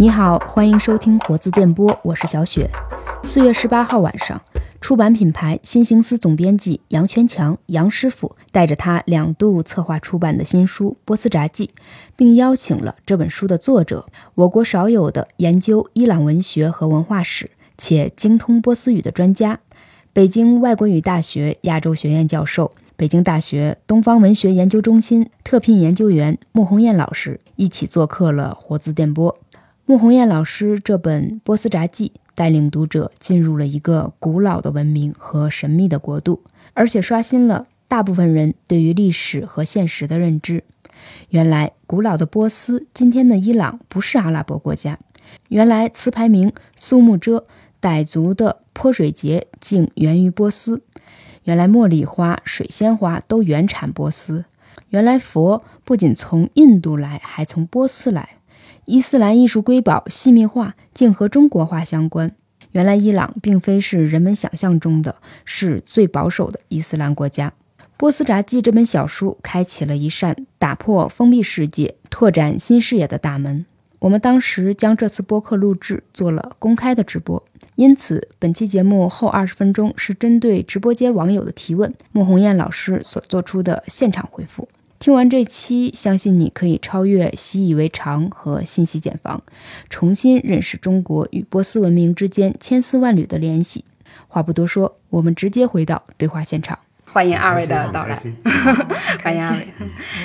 你好，欢迎收听活字电波，我是小雪。四月十八号晚上，出版品牌新行思总编辑杨全强杨师傅带着他两度策划出版的新书《波斯札记》，并邀请了这本书的作者，我国少有的研究伊朗文学和文化史且精通波斯语的专家，北京外国语大学亚洲学院教授、北京大学东方文学研究中心特聘研究员穆红艳老师一起做客了活字电波。穆红艳老师这本《波斯札记》带领读者进入了一个古老的文明和神秘的国度，而且刷新了大部分人对于历史和现实的认知。原来，古老的波斯，今天的伊朗不是阿拉伯国家。原来，词牌名苏木遮傣族的泼水节竟源于波斯。原来，茉莉花、水仙花都原产波斯。原来，佛不仅从印度来，还从波斯来。伊斯兰艺术瑰宝细密画竟和中国画相关。原来伊朗并非是人们想象中的是最保守的伊斯兰国家。《波斯札记》这本小书开启了一扇打破封闭世界、拓展新视野的大门。我们当时将这次播客录制做了公开的直播，因此本期节目后二十分钟是针对直播间网友的提问，穆红艳老师所做出的现场回复。听完这期，相信你可以超越习以为常和信息茧房，重新认识中国与波斯文明之间千丝万缕的联系。话不多说，我们直接回到对话现场。欢迎二位的到来，欢迎二位。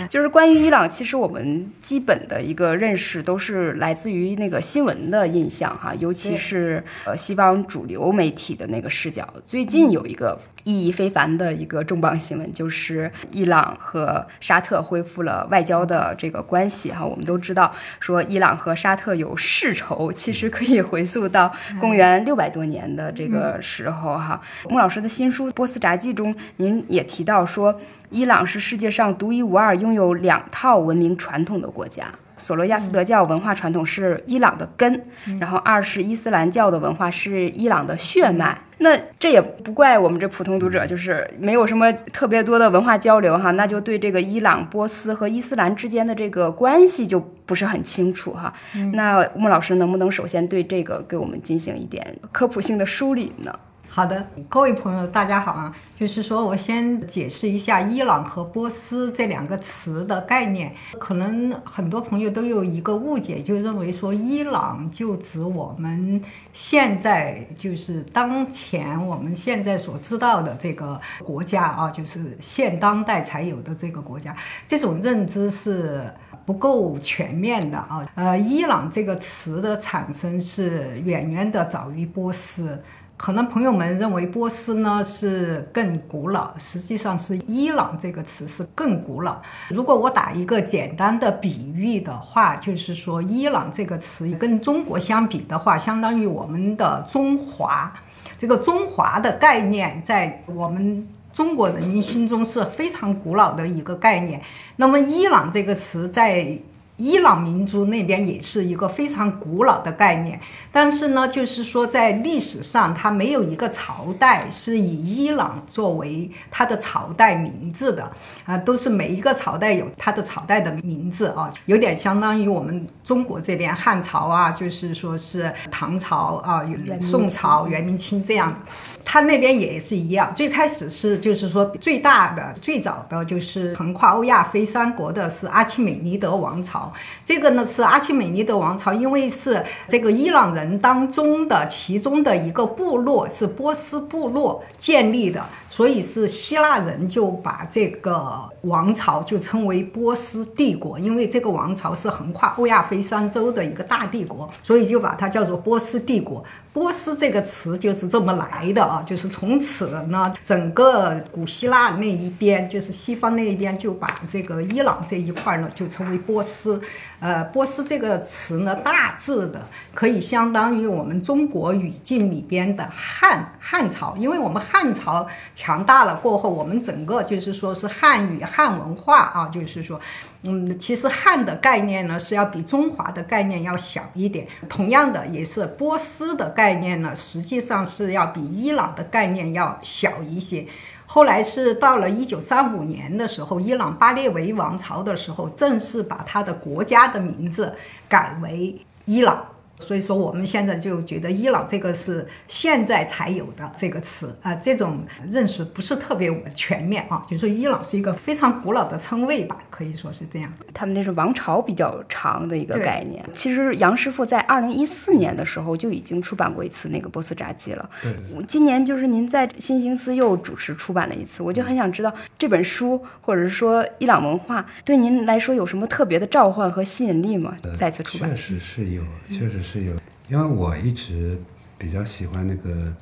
就是关于伊朗，其实我们基本的一个认识都是来自于那个新闻的印象哈，尤其是呃西方主流媒体的那个视角。最近有一个意义非凡的一个重磅新闻，就是伊朗和沙特恢复了外交的这个关系哈。我们都知道说伊朗和沙特有世仇，其实可以回溯到公元六百多年的这个时候哈。穆老师的新书《波斯札记》中，您。也提到说，伊朗是世界上独一无二拥有两套文明传统的国家。索罗亚斯德教文化传统是伊朗的根，然后二是伊斯兰教的文化是伊朗的血脉。那这也不怪我们这普通读者，就是没有什么特别多的文化交流哈，那就对这个伊朗、波斯和伊斯兰之间的这个关系就不是很清楚哈。那穆老师能不能首先对这个给我们进行一点科普性的梳理呢？好的，各位朋友，大家好啊！就是说我先解释一下伊朗和波斯这两个词的概念。可能很多朋友都有一个误解，就认为说伊朗就指我们现在就是当前我们现在所知道的这个国家啊，就是现当代才有的这个国家。这种认知是不够全面的啊！呃，伊朗这个词的产生是远远的早于波斯。可能朋友们认为波斯呢是更古老，实际上是伊朗这个词是更古老。如果我打一个简单的比喻的话，就是说伊朗这个词跟中国相比的话，相当于我们的中华。这个中华的概念在我们中国人民心中是非常古老的一个概念。那么伊朗这个词在。伊朗民族那边也是一个非常古老的概念，但是呢，就是说在历史上，它没有一个朝代是以伊朗作为它的朝代名字的，啊，都是每一个朝代有它的朝代的名字啊，有点相当于我们中国这边汉朝啊，就是说是唐朝啊、宋朝、元明清这样，它那边也是一样。最开始是就是说最大的、最早的就是横跨欧亚非三国的是阿契美尼德王朝。这个呢是阿契美尼德王朝，因为是这个伊朗人当中的其中的一个部落是波斯部落建立的。所以是希腊人就把这个王朝就称为波斯帝国，因为这个王朝是横跨欧亚非三洲的一个大帝国，所以就把它叫做波斯帝国。波斯这个词就是这么来的啊，就是从此呢，整个古希腊那一边，就是西方那一边，就把这个伊朗这一块呢，就称为波斯。呃，波斯这个词呢，大致的可以相当于我们中国语境里边的汉汉朝，因为我们汉朝强大了过后，我们整个就是说是汉语汉文化啊，就是说，嗯，其实汉的概念呢是要比中华的概念要小一点。同样的，也是波斯的概念呢，实际上是要比伊朗的概念要小一些。后来是到了一九三五年的时候，伊朗巴列维王朝的时候，正式把他的国家的名字改为伊朗。所以说我们现在就觉得伊朗这个是现在才有的这个词啊，这种认识不是特别全面啊，就说伊朗是一个非常古老的称谓吧，可以说是这样。他们那是王朝比较长的一个概念。其实杨师傅在二零一四年的时候就已经出版过一次那个波斯札记了。对，今年就是您在新兴司又主持出版了一次，我就很想知道这本书或者是说伊朗文化对您来说有什么特别的召唤和吸引力吗？再次出版，确实是有，确实是有，因为我一直比较喜欢那个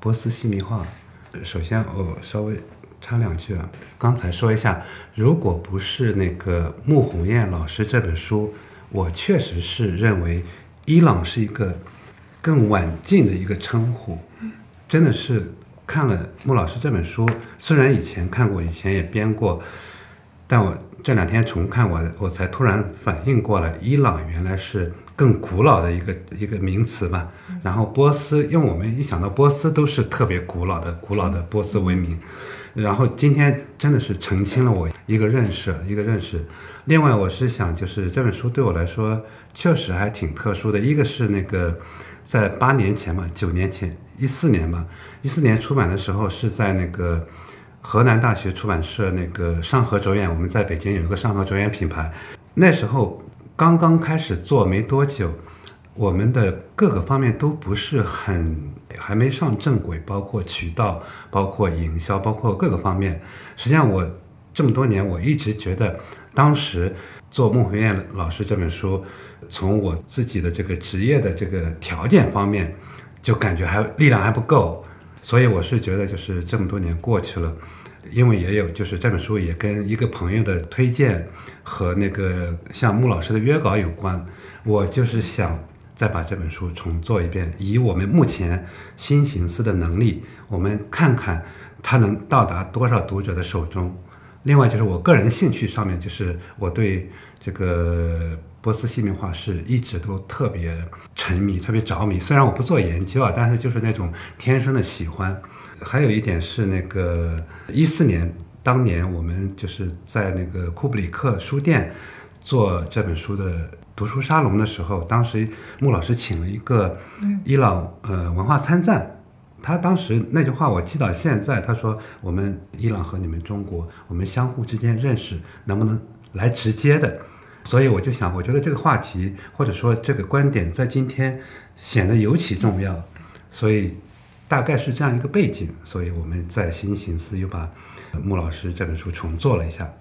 波斯细密画。首先，我稍微插两句啊，刚才说一下，如果不是那个穆红艳老师这本书，我确实是认为伊朗是一个更晚近的一个称呼，真的是看了穆老师这本书，虽然以前看过，以前也编过，但我这两天重看，我我才突然反应过来，伊朗原来是更古老的一个一个名词吧。然后波斯，因为我们一想到波斯都是特别古老的古老的波斯文明，然后今天真的是澄清了我一个认识，一个认识。另外，我是想就是这本书对我来说确实还挺特殊的，一个是那个在八年前嘛，九年前，一四年吧，一四年出版的时候是在那个。河南大学出版社那个上河卓远，我们在北京有一个上河卓远品牌，那时候刚刚开始做没多久，我们的各个方面都不是很还没上正轨，包括渠道，包括营销，包括各个方面。实际上我这么多年，我一直觉得，当时做孟回燕老师这本书，从我自己的这个职业的这个条件方面，就感觉还力量还不够。所以我是觉得，就是这么多年过去了，因为也有就是这本书也跟一个朋友的推荐和那个像穆老师的约稿有关，我就是想再把这本书重做一遍，以我们目前新形式的能力，我们看看它能到达多少读者的手中。另外就是我个人兴趣上面，就是我对这个。波斯细密画是一直都特别沉迷、特别着迷。虽然我不做研究啊，但是就是那种天生的喜欢。还有一点是，那个一四年当年我们就是在那个库布里克书店做这本书的读书沙龙的时候，当时穆老师请了一个伊朗呃文化参赞，他当时那句话我记到现在，他说：“我们伊朗和你们中国，我们相互之间认识，能不能来直接的？”所以我就想，我觉得这个话题或者说这个观点在今天显得尤其重要，所以大概是这样一个背景，所以我们在新形式又把穆老师这本书重做了一下，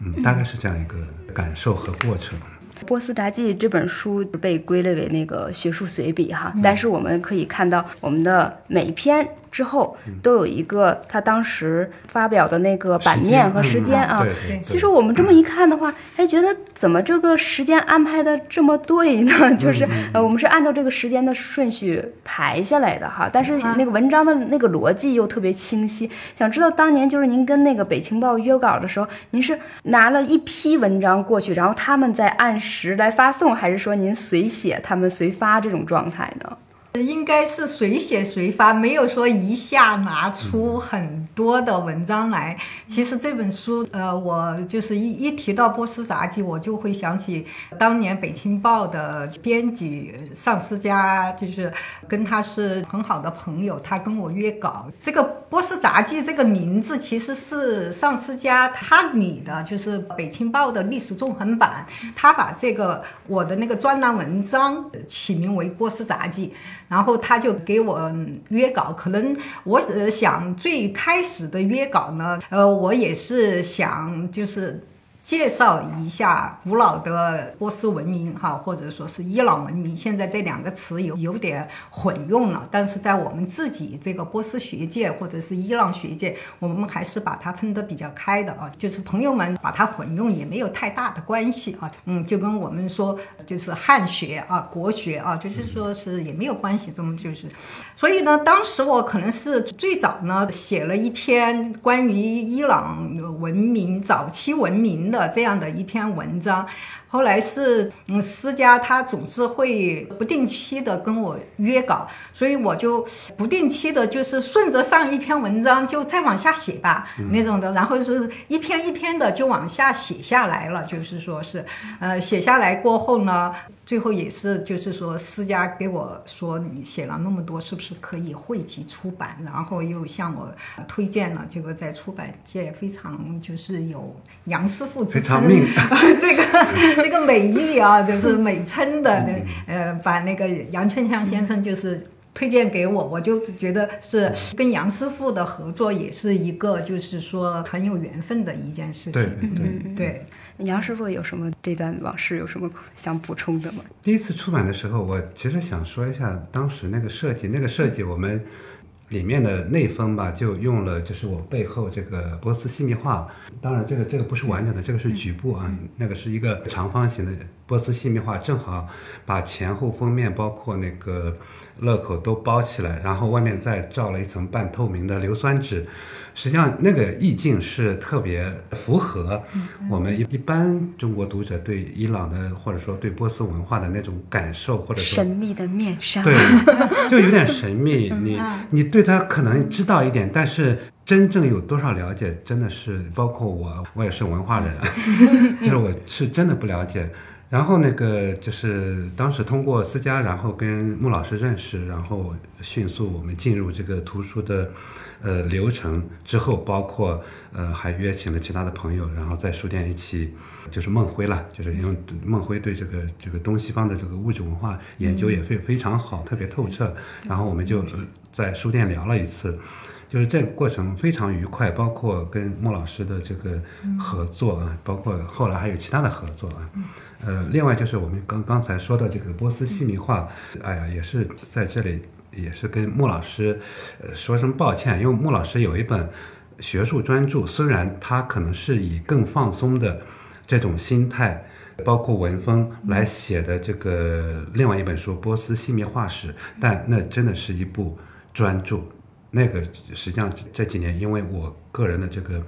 嗯，大概是这样一个感受和过程。《波斯札记》这本书被归类为那个学术随笔哈，但是我们可以看到我们的每一篇。之后都有一个他当时发表的那个版面和时间啊。其实我们这么一看的话，哎，觉得怎么这个时间安排的这么对呢？就是呃，我们是按照这个时间的顺序排下来的哈。但是那个文章的那个逻辑又特别清晰。想知道当年就是您跟那个北青报约稿的时候，您是拿了一批文章过去，然后他们再按时来发送，还是说您随写，他们随发这种状态呢？应该是随写随发，没有说一下拿出很多的文章来。其实这本书，呃，我就是一一提到波斯杂记，我就会想起当年北青报的编辑尚思佳，就是跟他是很好的朋友，他跟我约稿。这个波斯杂记这个名字其实是尚思佳他拟的，就是北青报的历史纵横版，他把这个我的那个专栏文章起名为波斯杂记。然后他就给我约稿，可能我想最开始的约稿呢，呃，我也是想就是。介绍一下古老的波斯文明，哈，或者说是伊朗文明。现在这两个词有有点混用了，但是在我们自己这个波斯学界或者是伊朗学界，我们还是把它分得比较开的啊。就是朋友们把它混用也没有太大的关系啊。嗯，就跟我们说就是汉学啊、国学啊，就是说是也没有关系。这么就是，所以呢，当时我可能是最早呢写了一篇关于伊朗文明早期文明。的这样的一篇文章。后来是，嗯，私家他总是会不定期的跟我约稿，所以我就不定期的，就是顺着上一篇文章就再往下写吧，那种的，然后是一篇一篇的就往下写下来了，就是说是，呃，写下来过后呢。最后也是，就是说，私家给我说，你写了那么多，是不是可以汇集出版？然后又向我推荐了这个在出版界非常就是有杨师傅之称，这个这个美誉啊，就是美称的，呃，把那个杨春香先生就是推荐给我，我就觉得是跟杨师傅的合作也是一个就是说很有缘分的一件事情，对对对。杨师傅有什么这段往事有什么想补充的吗？第一次出版的时候，我其实想说一下当时那个设计，那个设计我们里面的内封吧，就用了就是我背后这个波斯细密画，当然这个这个不是完整的，这个是局部啊，那个是一个长方形的波斯细密画，正好把前后封面包括那个乐口都包起来，然后外面再罩了一层半透明的硫酸纸。实际上，那个意境是特别符合我们一一般中国读者对伊朗的或者说对波斯文化的那种感受，或者说神秘的面纱，对，就有点神秘。你你对他可能知道一点，但是真正有多少了解，真的是包括我，我也是文化人，就是我是真的不了解。然后那个就是当时通过思佳，然后跟穆老师认识，然后迅速我们进入这个图书的。呃，流程之后包括呃，还约请了其他的朋友，然后在书店一起，就是孟辉了，就是因为孟辉对这个这个东西方的这个物质文化研究也非非常好，特别透彻。然后我们就在书店聊了一次，就是这个过程非常愉快，包括跟莫老师的这个合作啊，包括后来还有其他的合作啊。呃，另外就是我们刚刚才说的这个波斯细密画，哎呀，也是在这里。也是跟穆老师，呃，说声抱歉，因为穆老师有一本学术专著，虽然他可能是以更放松的这种心态，包括文风来写的这个另外一本书《波斯细密画史》，但那真的是一部专著。那个实际上这几年，因为我个人的这个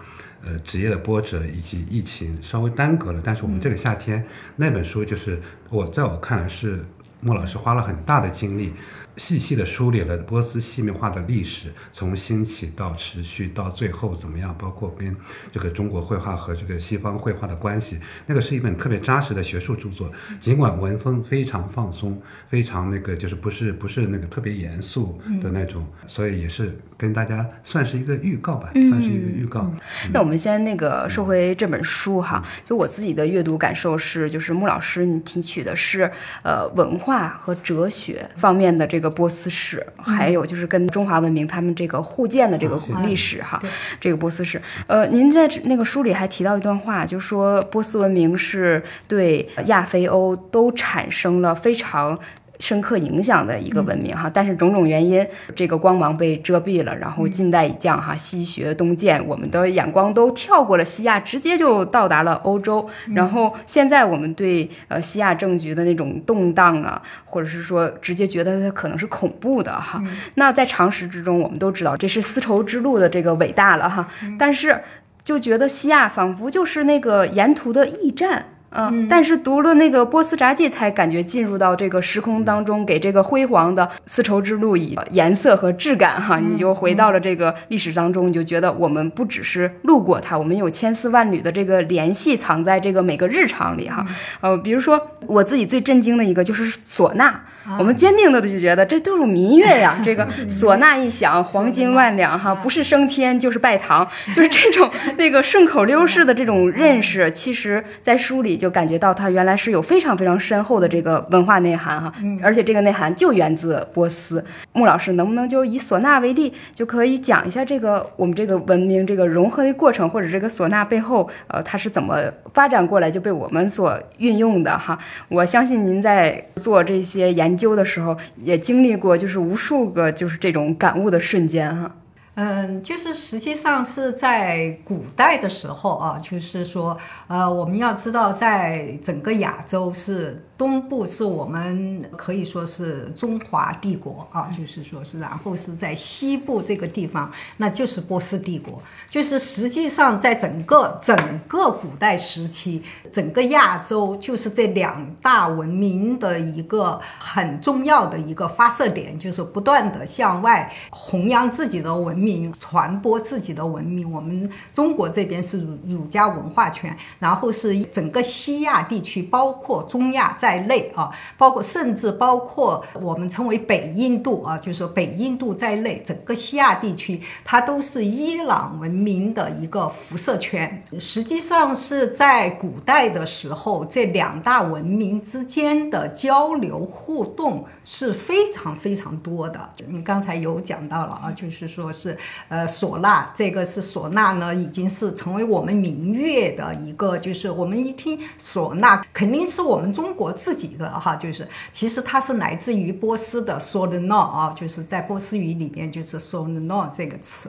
呃职业的波折以及疫情稍微耽搁了，但是我们这个夏天那本书就是我在我看来是穆老师花了很大的精力。细细的梳理了波斯细密画的历史，从兴起到持续到最后怎么样，包括跟这个中国绘画和这个西方绘画的关系，那个是一本特别扎实的学术著作。尽管文风非常放松，非常那个就是不是不是那个特别严肃的那种，所以也是跟大家算是一个预告吧，算是一个预告。那我们先那个说回这本书哈，就我自己的阅读感受是，就是穆老师你提取的是呃文化和哲学方面的这个。波斯史，还有就是跟中华文明他们这个互鉴的这个历史哈，这个波斯史。呃，您在那个书里还提到一段话，就说波斯文明是对亚非欧都产生了非常。深刻影响的一个文明哈，但是种种原因，这个光芒被遮蔽了。然后近代已降哈，西学东渐，我们的眼光都跳过了西亚，直接就到达了欧洲。然后现在我们对呃西亚政局的那种动荡啊，或者是说直接觉得它可能是恐怖的哈。那在常识之中，我们都知道这是丝绸之路的这个伟大了哈，但是就觉得西亚仿佛就是那个沿途的驿站。嗯，但是读了那个《波斯札记》，才感觉进入到这个时空当中，给这个辉煌的丝绸之路以颜色和质感哈，你就回到了这个历史当中，你就觉得我们不只是路过它，我们有千丝万缕的这个联系藏在这个每个日常里哈。呃，比如说我自己最震惊的一个就是唢呐，我们坚定的就觉得这都是民乐呀，这个唢呐一响，黄金万两哈，不是升天就是拜堂，就是这种那个顺口溜式的这种认识，其实在书里就。就感觉到它原来是有非常非常深厚的这个文化内涵哈，而且这个内涵就源自波斯。穆老师能不能就以唢呐为例，就可以讲一下这个我们这个文明这个融合的过程，或者这个唢呐背后，呃，它是怎么发展过来就被我们所运用的哈？我相信您在做这些研究的时候，也经历过就是无数个就是这种感悟的瞬间哈。嗯，就是实际上是在古代的时候啊，就是说，呃，我们要知道，在整个亚洲是。东部是我们可以说是中华帝国啊，就是说是，然后是在西部这个地方，那就是波斯帝国。就是实际上在整个整个古代时期，整个亚洲就是这两大文明的一个很重要的一个发射点，就是不断的向外弘扬自己的文明，传播自己的文明。我们中国这边是儒家文化圈，然后是整个西亚地区，包括中亚。在内啊，包括甚至包括我们称为北印度啊，就是说北印度在内，整个西亚地区它都是伊朗文明的一个辐射圈。实际上是在古代的时候，这两大文明之间的交流互动是非常非常多的。你刚才有讲到了啊，就是说是呃唢呐，这个是唢呐呢，已经是成为我们民乐的一个，就是我们一听唢呐，肯定是我们中国。自己的哈，就是其实它是来自于波斯的 s o l n o 啊，就是在波斯语里边就是 s o l n o 这个词，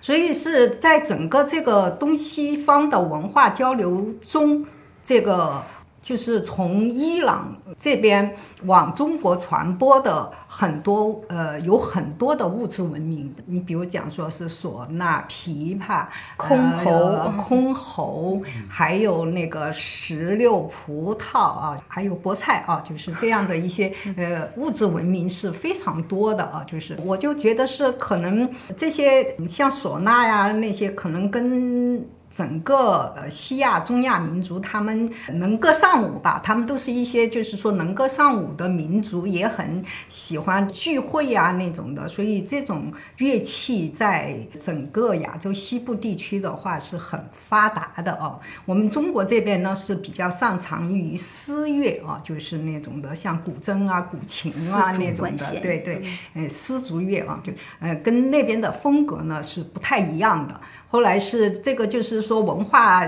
所以是在整个这个东西方的文化交流中，这个。就是从伊朗这边往中国传播的很多，呃，有很多的物质文明。你比如讲说是唢呐、琵琶、箜篌、箜篌，还有那个石榴、葡萄啊，还有菠菜啊，就是这样的一些呃物质文明是非常多的啊。就是我就觉得是可能这些像唢呐呀那些，可能跟。整个呃西亚、中亚民族，他们能歌善舞吧？他们都是一些就是说能歌善舞的民族，也很喜欢聚会呀那种的。所以这种乐器在整个亚洲西部地区的话是很发达的哦。我们中国这边呢是比较擅长于丝乐啊，就是那种的像古筝啊、古琴啊那种的，对对，呃，丝竹乐啊，就呃跟那边的风格呢是不太一样的。后来是这个，就是说文化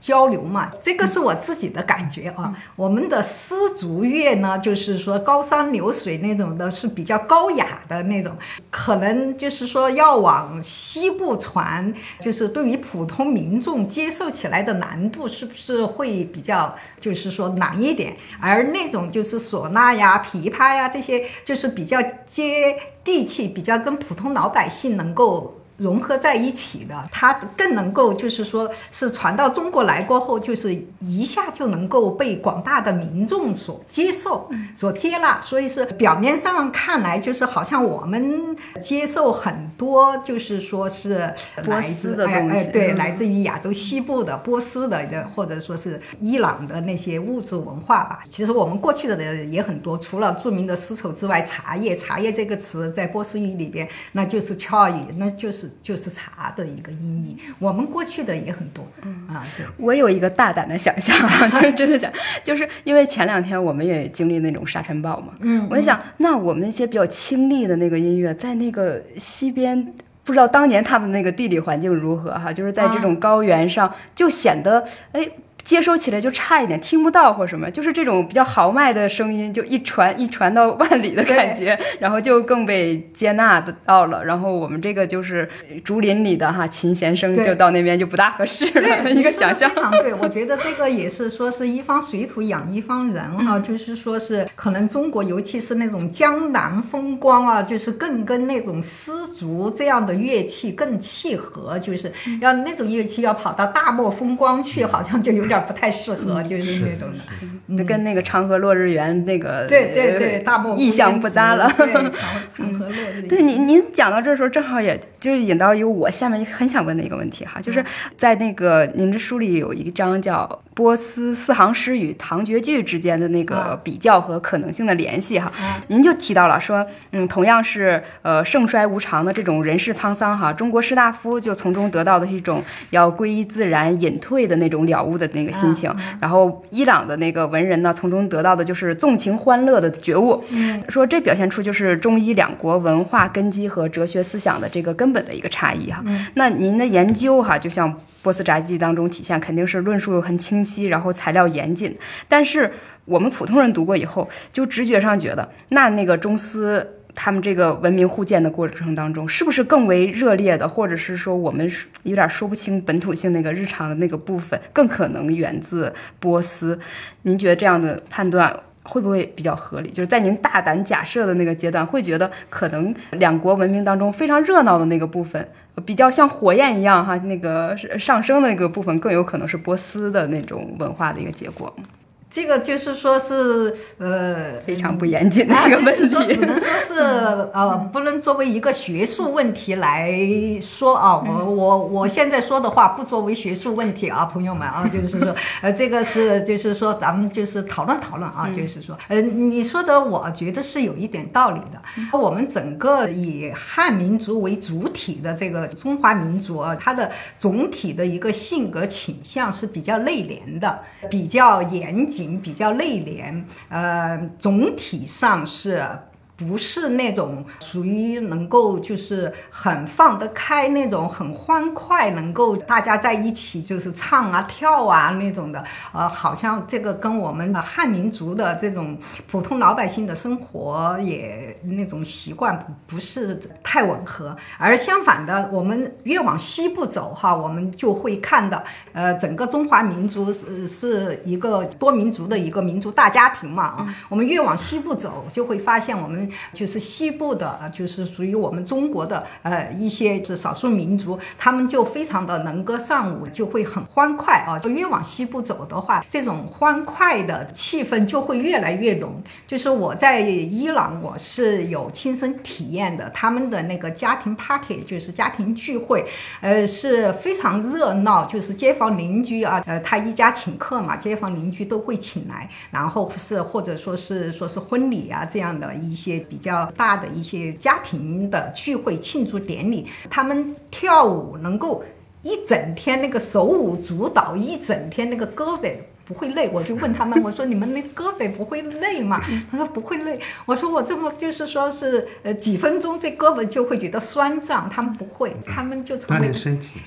交流嘛，这个是我自己的感觉啊。我们的丝竹乐呢，就是说高山流水那种的，是比较高雅的那种，可能就是说要往西部传，就是对于普通民众接受起来的难度是不是会比较，就是说难一点？而那种就是唢呐呀、琵琶呀这些，就是比较接地气，比较跟普通老百姓能够。融合在一起的，它更能够就是说是传到中国来过后，就是一下就能够被广大的民众所接受、所接纳。所以是表面上看来，就是好像我们接受很多，就是说是波斯的东西，对，来自于亚洲西部的波斯的，或者说是伊朗的那些物质文化吧。其实我们过去的人也很多，除了著名的丝绸之外，茶叶，茶叶这个词在波斯语里边，那就是 chai，那就是。就是茶的一个音译，我们过去的也很多，嗯啊，对。我有一个大胆的想象，就是真的想，就是因为前两天我们也经历那种沙尘暴嘛，嗯，我就想，那我们一些比较清丽的那个音乐，在那个西边，不知道当年他们那个地理环境如何哈，就是在这种高原上，就显得哎。接收起来就差一点，听不到或什么，就是这种比较豪迈的声音，就一传一传到万里的感觉，然后就更被接纳的到了。然后我们这个就是竹林里的哈琴弦声，就到那边就不大合适了。一个想象，非常对。我觉得这个也是说是一方水土养一方人哈，就是说是可能中国尤其是那种江南风光啊，就是更跟那种丝竹这样的乐器更契合，就是要那种乐器要跑到大漠风光去，好像就有。点不太适合，就是那种的，跟那个长河落日圆那个对对对，大部意象不搭了。长河落日。对，您您讲到这时候，正好也就是引到一个我下面很想问的一个问题哈，就是在那个您的书里有一章叫。波斯四行诗与唐绝句之间的那个比较和可能性的联系哈，您就提到了说，嗯，同样是呃盛衰无常的这种人世沧桑哈，中国士大夫就从中得到的一种要归依自然、隐退的那种了悟的那个心情，然后伊朗的那个文人呢，从中得到的就是纵情欢乐的觉悟，说这表现出就是中伊两国文化根基和哲学思想的这个根本的一个差异哈。那您的研究哈，就像。波斯杂记当中体现肯定是论述很清晰，然后材料严谨。但是我们普通人读过以后，就直觉上觉得，那那个中斯。他们这个文明互鉴的过程当中，是不是更为热烈的，或者是说我们有点说不清本土性那个日常的那个部分，更可能源自波斯？您觉得这样的判断会不会比较合理？就是在您大胆假设的那个阶段，会觉得可能两国文明当中非常热闹的那个部分，比较像火焰一样哈，那个上升的那个部分，更有可能是波斯的那种文化的一个结果。这个就是说是呃非常不严谨的一个问题，只能说是 呃不能作为一个学术问题来说啊。我我我现在说的话不作为学术问题啊，朋友们啊，就是说呃这个是就是说咱们就是讨论讨论啊，就是说呃你说的我觉得是有一点道理的。我们整个以汉民族为主体的这个中华民族啊，它的总体的一个性格倾向是比较内敛的，比较严谨。比较内敛，呃，总体上是。不是那种属于能够就是很放得开那种很欢快，能够大家在一起就是唱啊跳啊那种的，呃，好像这个跟我们的汉民族的这种普通老百姓的生活也那种习惯不是太吻合。而相反的，我们越往西部走哈，我们就会看到，呃，整个中华民族是是一个多民族的一个民族大家庭嘛，我们越往西部走，就会发现我们。就是西部的，就是属于我们中国的，呃，一些是少数民族，他们就非常的能歌善舞，就会很欢快啊。就越往西部走的话，这种欢快的气氛就会越来越浓。就是我在伊朗，我是有亲身体验的，他们的那个家庭 party，就是家庭聚会，呃，是非常热闹，就是街坊邻居啊，呃，他一家请客嘛，街坊邻居都会请来，然后是或者说是说是婚礼啊这样的一些。比较大的一些家庭的聚会庆祝典礼，他们跳舞能够一整天那个手舞足蹈，一整天那个胳膊。不会累，我就问他们，我说你们那胳膊不会累吗？他说不会累。我说我这么就是说是呃几分钟这胳膊就会觉得酸胀，他们不会，他们就成为身体，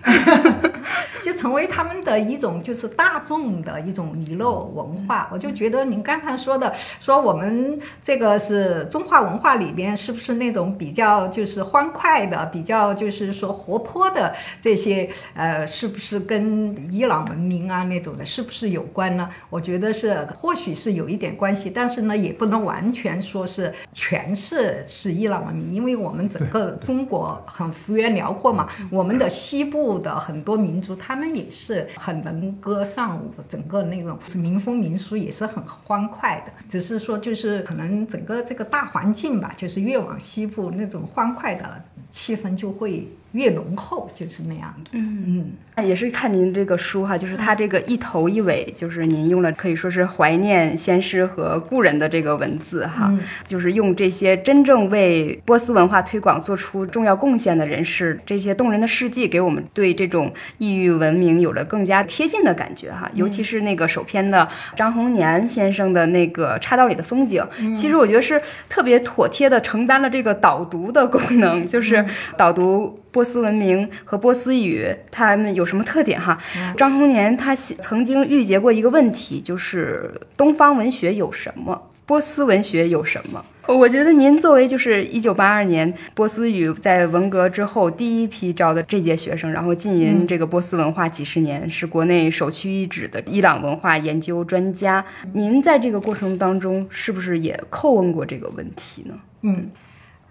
就成为他们的一种就是大众的一种娱乐文化。我就觉得您刚才说的说我们这个是中华文化里边是不是那种比较就是欢快的，比较就是说活泼的这些呃是不是跟伊朗文明啊那种的，是不是有关？呢，我觉得是或许是有一点关系，但是呢，也不能完全说是全是是伊朗文明，因为我们整个中国很幅员辽阔嘛，我们的西部的很多民族，他们也是很能歌善舞，整个那种是民风民俗也是很欢快的，只是说就是可能整个这个大环境吧，就是越往西部那种欢快的气氛就会。越浓厚就是那样的，嗯。嗯，也是看您这个书哈，就是它这个一头一尾，就是您用了可以说是怀念先师和故人的这个文字哈，就是用这些真正为波斯文化推广做出重要贡献的人士，这些动人的事迹，给我们对这种异域文明有了更加贴近的感觉哈。尤其是那个首篇的张宏年先生的那个岔道里的风景，其实我觉得是特别妥帖的承担了这个导读的功能，就是导读。波斯文明和波斯语，它们有什么特点？哈，张宏年他曾经预结过一个问题，就是东方文学有什么，波斯文学有什么？我觉得您作为就是一九八二年波斯语在文革之后第一批招的这届学生，然后浸淫这个波斯文化几十年，是国内首屈一指的伊朗文化研究专家。您在这个过程当中，是不是也叩问过这个问题呢？嗯。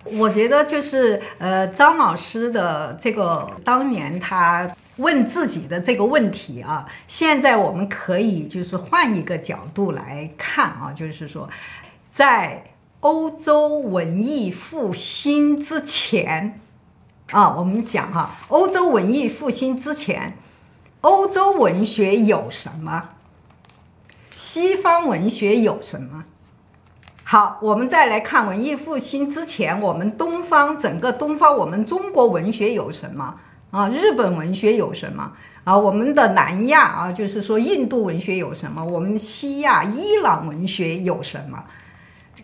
我觉得就是呃，张老师的这个当年他问自己的这个问题啊，现在我们可以就是换一个角度来看啊，就是说，在欧洲文艺复兴之前啊，我们讲哈，欧洲文艺复兴之前，欧洲文学有什么？西方文学有什么？好，我们再来看文艺复兴之前，我们东方整个东方，我们中国文学有什么啊？日本文学有什么啊？我们的南亚啊，就是说印度文学有什么？我们西亚伊朗文学有什么？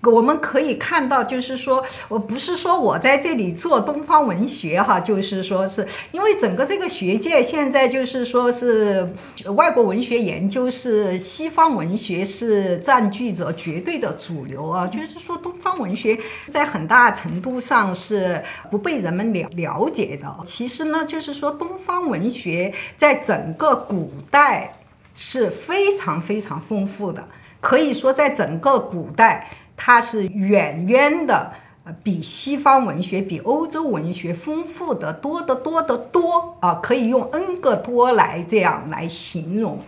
我们可以看到，就是说我不是说我在这里做东方文学哈，就是说是因为整个这个学界现在就是说是外国文学研究是西方文学是占据着绝对的主流啊，就是说东方文学在很大程度上是不被人们了了解的。其实呢，就是说东方文学在整个古代是非常非常丰富的，可以说在整个古代。它是远远的，呃，比西方文学、比欧洲文学丰富的多得多得多啊，可以用 n 个多来这样来形容。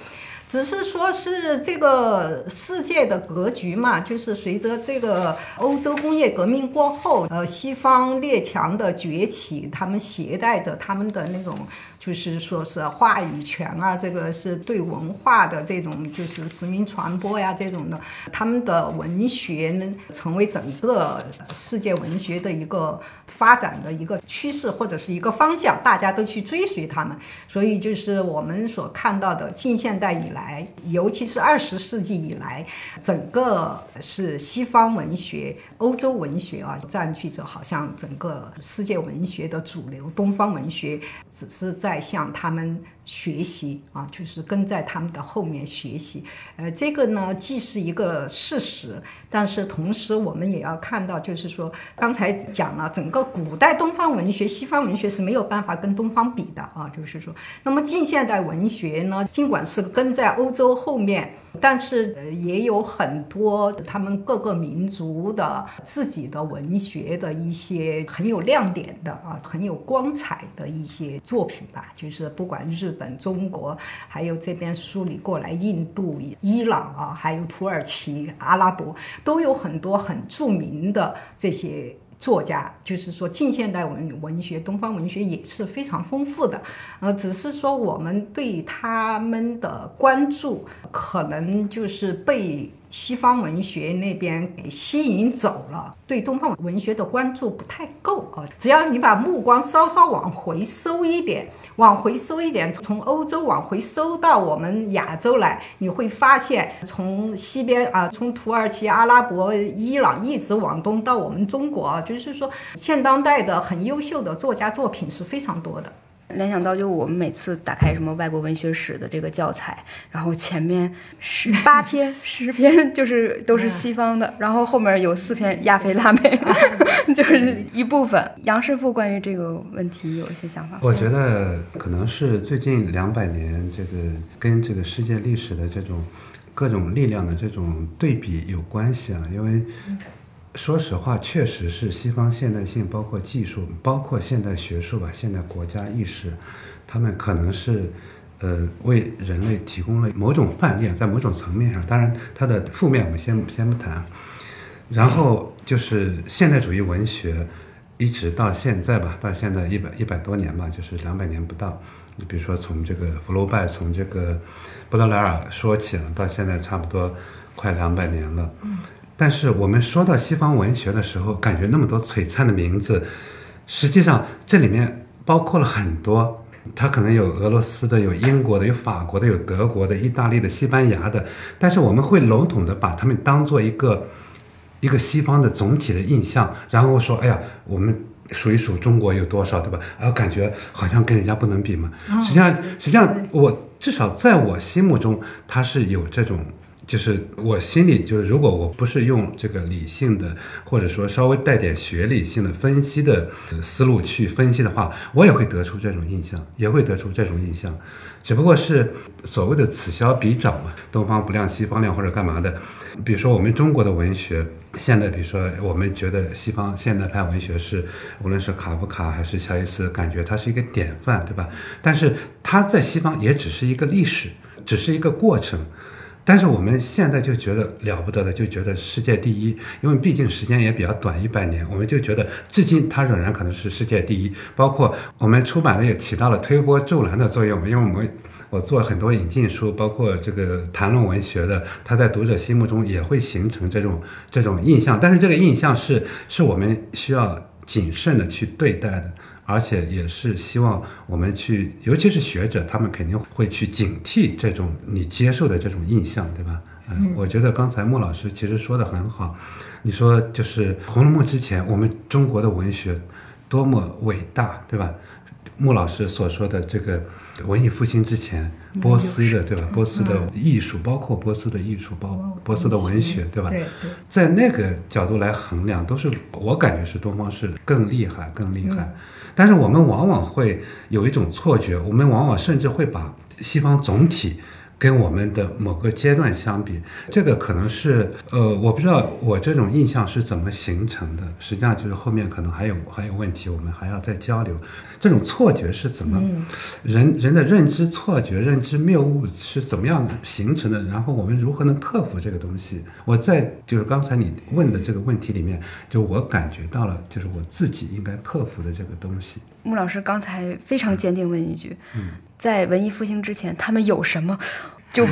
只是说是这个世界的格局嘛，就是随着这个欧洲工业革命过后，呃，西方列强的崛起，他们携带着他们的那种。就是说是话语权啊，这个是对文化的这种就是殖民传播呀，这种的，他们的文学呢，成为整个世界文学的一个发展的一个趋势或者是一个方向，大家都去追随他们。所以就是我们所看到的近现代以来，来尤其是二十世纪以来，整个是西方文学、欧洲文学啊，占据着好像整个世界文学的主流，东方文学只是。在向他们学习啊，就是跟在他们的后面学习。呃，这个呢，既是一个事实，但是同时我们也要看到，就是说，刚才讲了，整个古代东方文学、西方文学是没有办法跟东方比的啊。就是说，那么近现代文学呢，尽管是跟在欧洲后面。但是呃，也有很多他们各个民族的自己的文学的一些很有亮点的啊，很有光彩的一些作品吧。就是不管日本、中国，还有这边梳理过来印度、伊朗啊，还有土耳其、阿拉伯，都有很多很著名的这些。作家就是说，近现代文文学、东方文学也是非常丰富的，呃，只是说我们对他们的关注可能就是被。西方文学那边给吸引走了，对东方文学的关注不太够啊。只要你把目光稍稍往回收一点，往回收一点，从欧洲往回收到我们亚洲来，你会发现，从西边啊，从土耳其、阿拉伯、伊朗一直往东到我们中国啊，就是说，现当代的很优秀的作家作品是非常多的。联想到，就我们每次打开什么外国文学史的这个教材，然后前面十 八篇、十篇就是都是西方的，然后后面有四篇亚非拉美，就是一部分。杨师傅关于这个问题有一些想法。我觉得可能是最近两百年这个跟这个世界历史的这种各种力量的这种对比有关系啊，因为。说实话，确实是西方现代性，包括技术，包括现代学术吧，现代国家意识，他们可能是，呃，为人类提供了某种范例，在某种层面上，当然它的负面我们先先不谈。然后就是现代主义文学，一直到现在吧，到现在一百一百多年吧，就是两百年不到。你比如说从这个福楼拜，从这个布德莱尔说起了，到现在差不多快两百年了。但是我们说到西方文学的时候，感觉那么多璀璨的名字，实际上这里面包括了很多，它可能有俄罗斯的，有英国的，有法国的，有德国的，意大利的，西班牙的。但是我们会笼统的把他们当做一个一个西方的总体的印象，然后说，哎呀，我们数一数中国有多少，对吧？然后感觉好像跟人家不能比嘛。实际上，实际上我至少在我心目中，它是有这种。就是我心里就是，如果我不是用这个理性的，或者说稍微带点学理性的分析的思路去分析的话，我也会得出这种印象，也会得出这种印象，只不过是所谓的此消彼长嘛，东方不亮西方亮或者干嘛的。比如说我们中国的文学，现在比如说我们觉得西方现代派文学是，无论是卡夫卡还是乔伊斯，感觉它是一个典范，对吧？但是它在西方也只是一个历史，只是一个过程。但是我们现在就觉得了不得的，就觉得世界第一，因为毕竟时间也比较短，一百年，我们就觉得至今它仍然可能是世界第一。包括我们出版的也起到了推波助澜的作用，因为我们我做很多引进书，包括这个谈论文学的，它在读者心目中也会形成这种这种印象。但是这个印象是是我们需要谨慎的去对待的。而且也是希望我们去，尤其是学者，他们肯定会去警惕这种你接受的这种印象，对吧？嗯，我觉得刚才莫老师其实说的很好，你说就是《红楼梦》之前，我们中国的文学多么伟大，对吧？穆老师所说的这个文艺复兴之前，波斯的对吧？波斯的艺术，包括波斯的艺术，包波斯的文学，对吧？对对。在那个角度来衡量，都是我感觉是东方是更厉害，更厉害。但是我们往往会有一种错觉，我们往往甚至会把西方总体。跟我们的某个阶段相比，这个可能是呃，我不知道我这种印象是怎么形成的。实际上就是后面可能还有还有问题，我们还要再交流。这种错觉是怎么人人的认知错觉、认知谬误是怎么样形成的？然后我们如何能克服这个东西？我在就是刚才你问的这个问题里面，就我感觉到了，就是我自己应该克服的这个东西。穆老师刚才非常坚定问一句。在文艺复兴之前，他们有什么，就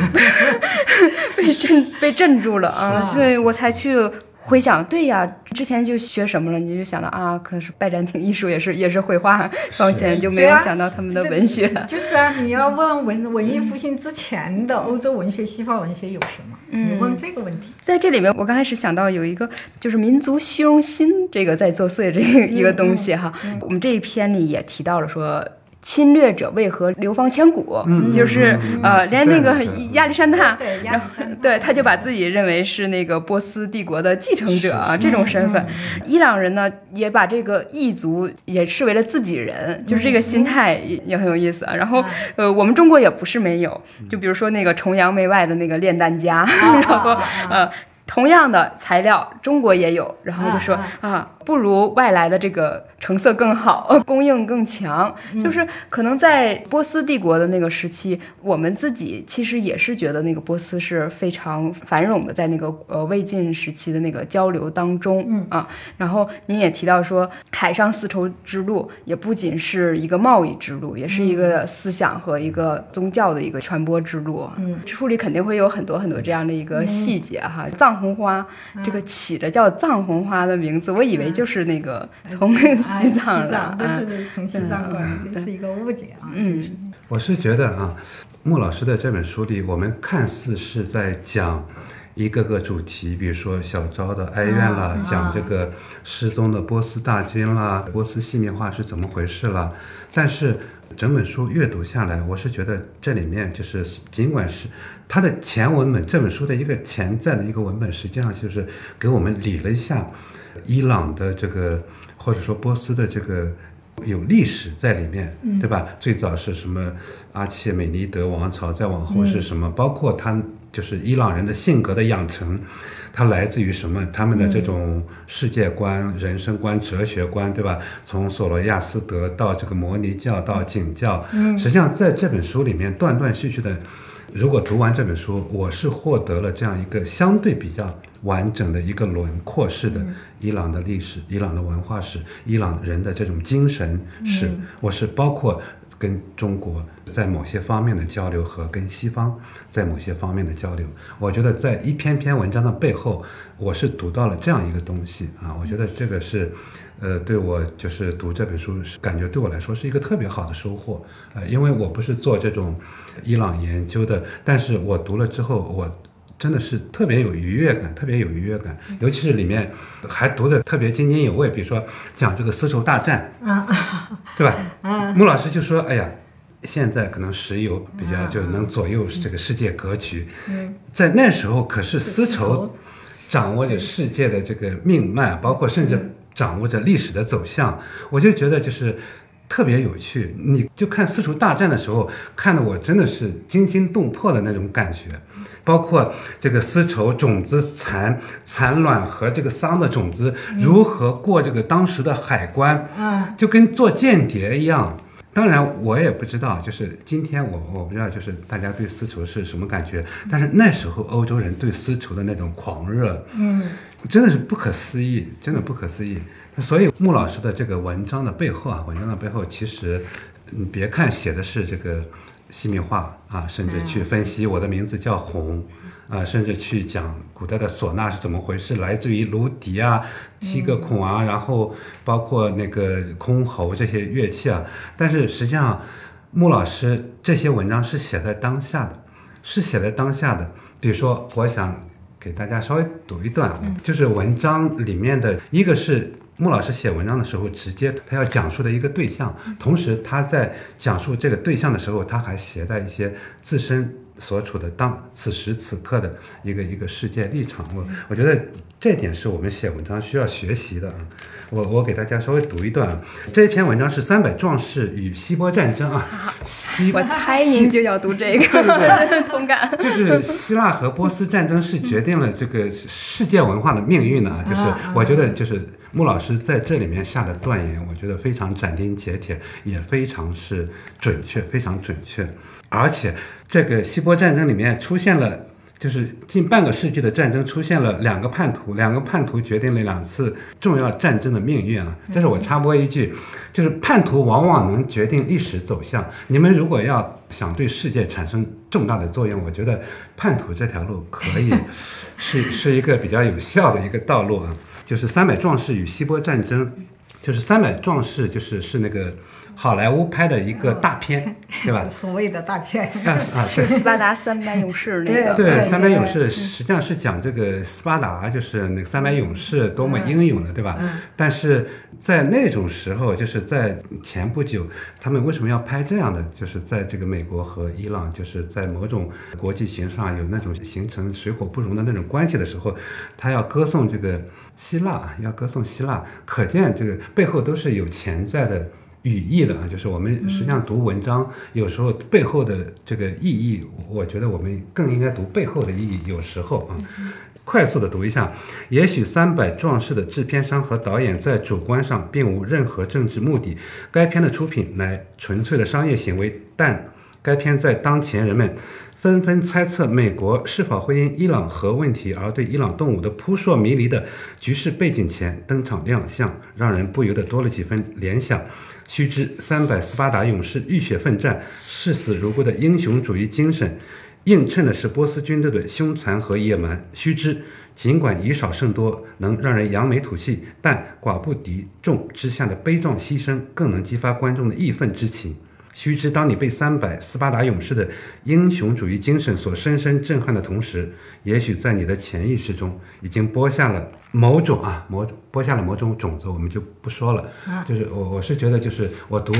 被震被震住了啊！所以我才去回想，对呀，之前就学什么了？你就想到啊，可是拜占庭艺术也是也是绘画方向，就没有想到他们的文学。就是啊，你要问文文艺复兴之前的欧洲文学、西方文学有什么？你问这个问题。在这里面，我刚开始想到有一个就是民族虚荣心这个在作祟这一个东西哈。我们这一篇里也提到了说。侵略者为何流芳千古？就是呃，连那个亚历山大，然后对他就把自己认为是那个波斯帝国的继承者啊，这种身份。伊朗人呢，也把这个异族也视为了自己人，就是这个心态也也很有意思啊。然后呃，我们中国也不是没有，就比如说那个崇洋媚外的那个炼丹家，然后呃，同样的材料，中国也有，然后就说啊，不如外来的这个。成色更好，供应更强，就是可能在波斯帝国的那个时期，我们自己其实也是觉得那个波斯是非常繁荣的，在那个呃魏晋时期的那个交流当中，嗯。啊，然后您也提到说，海上丝绸之路也不仅是一个贸易之路，也是一个思想和一个宗教的一个传播之路，嗯，书里肯定会有很多很多这样的一个细节哈。藏红花这个起着叫藏红花的名字，我以为就是那个从。西藏的，对对从西藏过来，这是一个误解啊。嗯，我是觉得啊，穆老师的这本书里，我们看似是在讲一个个主题，比如说小昭的哀怨啦，讲这个失踪的波斯大军啦，波斯细密画是怎么回事啦。但是整本书阅读下来，我是觉得这里面就是，尽管是它的前文本，这本书的一个潜在的一个文本，实际上就是给我们理了一下伊朗的这个。或者说波斯的这个有历史在里面，对吧？最早是什么阿契美尼德王朝，再往后是什么？包括他就是伊朗人的性格的养成，它来自于什么？他们的这种世界观、人生观、哲学观，对吧？从索罗亚斯德到这个摩尼教到景教，实际上在这本书里面断断续续的。如果读完这本书，我是获得了这样一个相对比较完整的一个轮廓式的伊朗的历史、伊朗的文化史、伊朗人的这种精神史。我是包括跟中国在某些方面的交流和跟西方在某些方面的交流。我觉得在一篇篇文章的背后，我是读到了这样一个东西啊。我觉得这个是。呃，对我就是读这本书，感觉对我来说是一个特别好的收获，呃，因为我不是做这种伊朗研究的，但是我读了之后，我真的是特别有愉悦感，特别有愉悦感，尤其是里面还读的特别津津有味，比如说讲这个丝绸大战，对吧？嗯，穆老师就说，哎呀，现在可能石油比较就能左右这个世界格局，在那时候可是丝绸掌握着世界的这个命脉，包括甚至。掌握着历史的走向，我就觉得就是特别有趣。你就看丝绸大战的时候，看的我真的是惊心动魄的那种感觉。包括这个丝绸种子蚕、蚕卵和这个桑的种子如何过这个当时的海关，嗯，就跟做间谍一样。当然，我也不知道，就是今天我我不知道，就是大家对丝绸是什么感觉。但是那时候欧洲人对丝绸的那种狂热，嗯。真的是不可思议，真的不可思议。所以穆老师的这个文章的背后啊，文章的背后，其实你别看写的是这个西密画啊，甚至去分析我的名字叫红啊，甚至去讲古代的唢呐是怎么回事，来自于芦笛啊，七个孔啊，然后包括那个箜篌这些乐器啊。但是实际上，穆老师这些文章是写在当下的，是写在当下的。比如说，我想给大家稍微读一段，就是文章里面的一个是穆老师写文章的时候，直接他要讲述的一个对象，同时他在讲述这个对象的时候，他还携带一些自身所处的当此时此刻的一个一个世界立场。我我觉得这点是我们写文章需要学习的啊。我我给大家稍微读一段啊，这一篇文章是《三百壮士与希波战争》啊，希我猜您就要读这个，对对对，同感。就是希腊和波斯战争是决定了这个世界文化的命运的啊，就是我觉得就是穆老师在这里面下的断言，我觉得非常斩钉截铁，也非常是准确，非常准确，而且这个希波战争里面出现了。就是近半个世纪的战争出现了两个叛徒，两个叛徒决定了两次重要战争的命运啊！这是我插播一句，就是叛徒往往能决定历史走向。你们如果要想对世界产生重大的作用，我觉得叛徒这条路可以 是是一个比较有效的一个道路啊！就是三百壮士与希波战争，就是三百壮士，就是是那个。好莱坞拍的一个大片，对吧？所谓的大片 啊，对，斯巴达三百勇士那个。对，三百勇士实际上是讲这个斯巴达，就是那个三百勇士多么英勇的，对吧？但是在那种时候，就是在前不久，他们为什么要拍这样的？就是在这个美国和伊朗，就是在某种国际形势上有那种形成水火不容的那种关系的时候，他要歌颂这个希腊，要歌颂希腊，可见这个背后都是有潜在的。语义的啊，就是我们实际上读文章，有时候背后的这个意义，我觉得我们更应该读背后的意义。有时候啊，快速的读一下，也许《三百壮士》的制片商和导演在主观上并无任何政治目的，该片的出品乃纯粹的商业行为。但该片在当前人们纷纷猜测美国是否会因伊朗核问题而对伊朗动武的扑朔迷离的局势背景前登场亮相，让人不由得多了几分联想。须知，三百斯巴达勇士浴血奋战、视死如归的英雄主义精神，映衬的是波斯军队的凶残和野蛮。须知，尽管以少胜多能让人扬眉吐气，但寡不敌众之下的悲壮牺牲，更能激发观众的义愤之情。须知，当你被三百斯巴达勇士的英雄主义精神所深深震撼的同时，也许在你的潜意识中已经播下了某种啊，某播下了某种种子，我们就不说了。就是我我是觉得，就是我读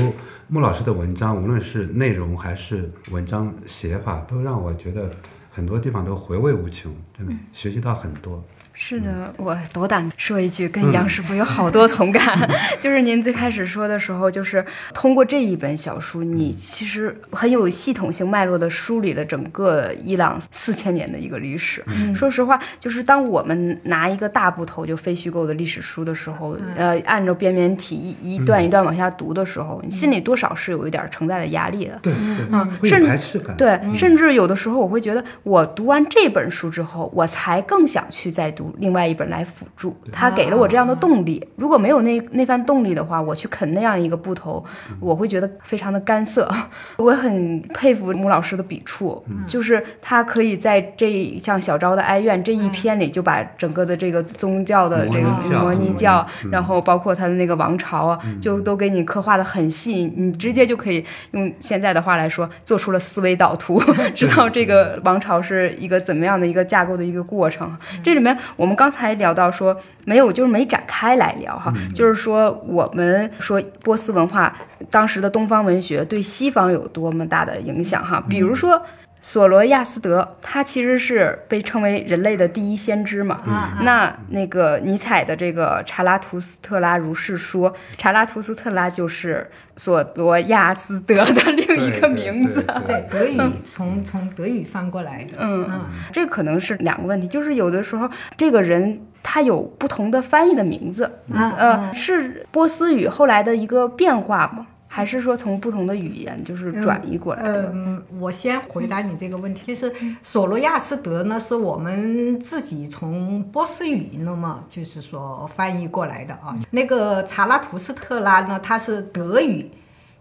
穆老师的文章，无论是内容还是文章写法，都让我觉得很多地方都回味无穷，真的学习到很多。是的，我斗胆说一句，跟杨师傅有好多同感。就是您最开始说的时候，就是通过这一本小书，你其实很有系统性脉络的梳理了整个伊朗四千年的一个历史。说实话，就是当我们拿一个大部头就非虚构的历史书的时候，呃，按照编年体一一段一段往下读的时候，你心里多少是有一点承载的压力的。对，嗯，会有排斥感。对，甚至有的时候我会觉得，我读完这本书之后，我才更想去再读。另外一本来辅助，他给了我这样的动力。如果没有那那番动力的话，我去啃那样一个布头，我会觉得非常的干涩。我很佩服穆老师的笔触，就是他可以在这像小昭的哀怨这一篇里，就把整个的这个宗教的这个摩尼教，然后包括他的那个王朝啊，就都给你刻画的很细。你直接就可以用现在的话来说，做出了思维导图，知道这个王朝是一个怎么样的一个架构的一个过程。这里面。我们刚才聊到说没有，就是没展开来聊哈，就是说我们说波斯文化当时的东方文学对西方有多么大的影响哈，比如说。索罗亚斯德，他其实是被称为人类的第一先知嘛。那那个尼采的这个《查拉图斯特拉如是说》，查拉图斯特拉就是索罗亚斯德的 另一个名字。对，德语从从德语翻过来的。嗯嗯，这可能是两个问题，就是有的时候这个人他有不同的翻译的名字。呃，是波斯语后来的一个变化吗？还是说从不同的语言就是转移过来的？嗯，我先回答你这个问题，就是索罗亚斯德呢，是我们自己从波斯语那么就是说翻译过来的啊。那个查拉图斯特拉呢，它是德语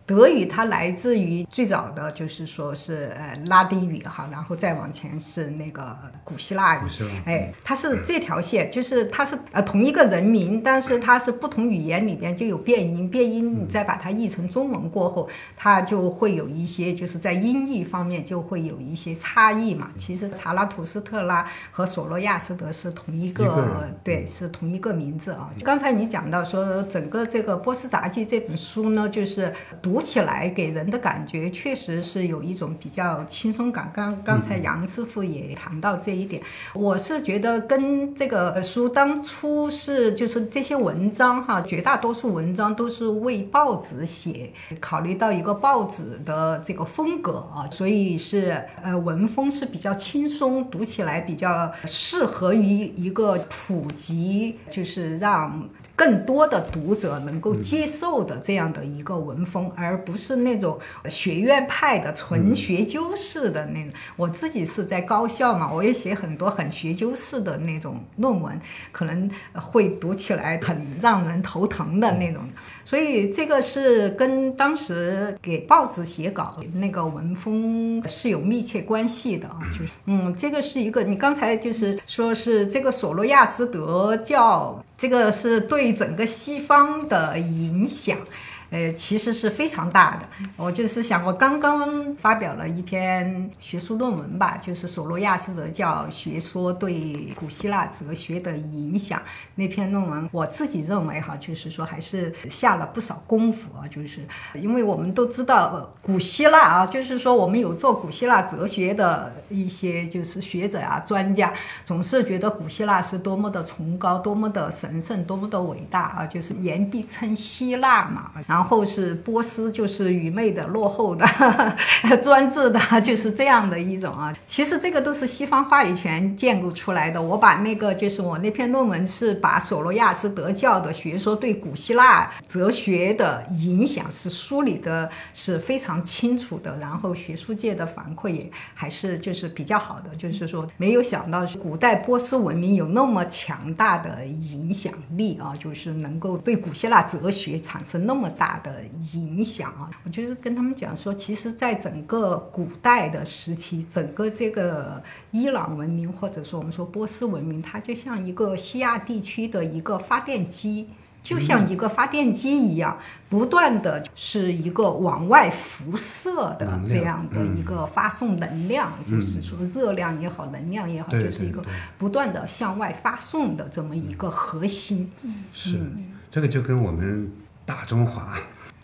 德语它来自于最早的就是说是呃拉丁语哈，然后再往前是那个古希腊语。哎，它是这条线，就是它是呃同一个人名，但是它是不同语言里边就有变音，变音你再把它译成中文过后，它就会有一些就是在音译方面就会有一些差异嘛。其实查拉图斯特拉和索罗亚斯德是同一个，一个对，是同一个名字啊。刚才你讲到说整个这个《波斯杂记》这本书呢，就是读起来给人的感觉确实是有一种比较轻松感。刚刚才杨师傅也谈到这一点，我是觉得跟这个书当初是就是这些文章哈，绝大多数文章都是为报纸写，考虑到一个报纸的这个风格啊，所以是呃文风是比较轻松，读起来比较适合于一个普及，就是让。更多的读者能够接受的这样的一个文风，而不是那种学院派的纯学究式的那种。我自己是在高校嘛，我也写很多很学究式的那种论文，可能会读起来很让人头疼的那种。所以这个是跟当时给报纸写稿那个文风是有密切关系的啊，就是嗯，这个是一个你刚才就是说是这个索罗亚斯德教，这个是对整个西方的影响。呃，其实是非常大的。我就是想，我刚刚发表了一篇学术论文吧，就是索罗亚斯德教学说对古希腊哲学的影响。那篇论文，我自己认为哈，就是说还是下了不少功夫啊。就是因为我们都知道古希腊啊，就是说我们有做古希腊哲学的一些就是学者啊、专家，总是觉得古希腊是多么的崇高、多么的神圣、多么的伟大啊，就是言必称希腊嘛。然然后是波斯，就是愚昧的、落后的、专制的，就是这样的一种啊。其实这个都是西方话语权建构出来的。我把那个就是我那篇论文是把索罗亚斯德教的学说对古希腊哲学的影响是梳理的是非常清楚的，然后学术界的反馈也还是就是比较好的，就是说没有想到古代波斯文明有那么强大的影响力啊，就是能够对古希腊哲学产生那么大。大的影响啊，我就是跟他们讲说，其实，在整个古代的时期，整个这个伊朗文明，或者说我们说波斯文明，它就像一个西亚地区的一个发电机，就像一个发电机一样，不断的是一个往外辐射的这样的一个发送能量，就是说热量也好，能量也好，就是一个不断的向外发送的这么一个核心。是，这个就跟我们。大中华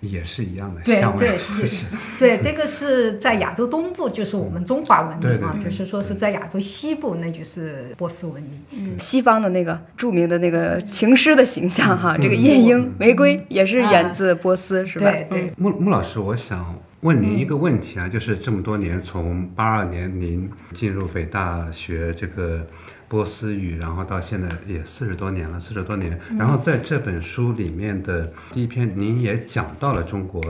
也是一样的，对对是，对这个是在亚洲东部，就是我们中华文明啊，就是说是在亚洲西部，那就是波斯文明。嗯，西方的那个著名的那个情诗的形象哈，这个夜莺玫瑰也是源自波斯，是吧？对对。穆穆老师，我想问您一个问题啊，就是这么多年，从八二年您进入北大学这个。波斯语，然后到现在也四十多年了，四十多年。然后在这本书里面的第一篇，您也讲到了中国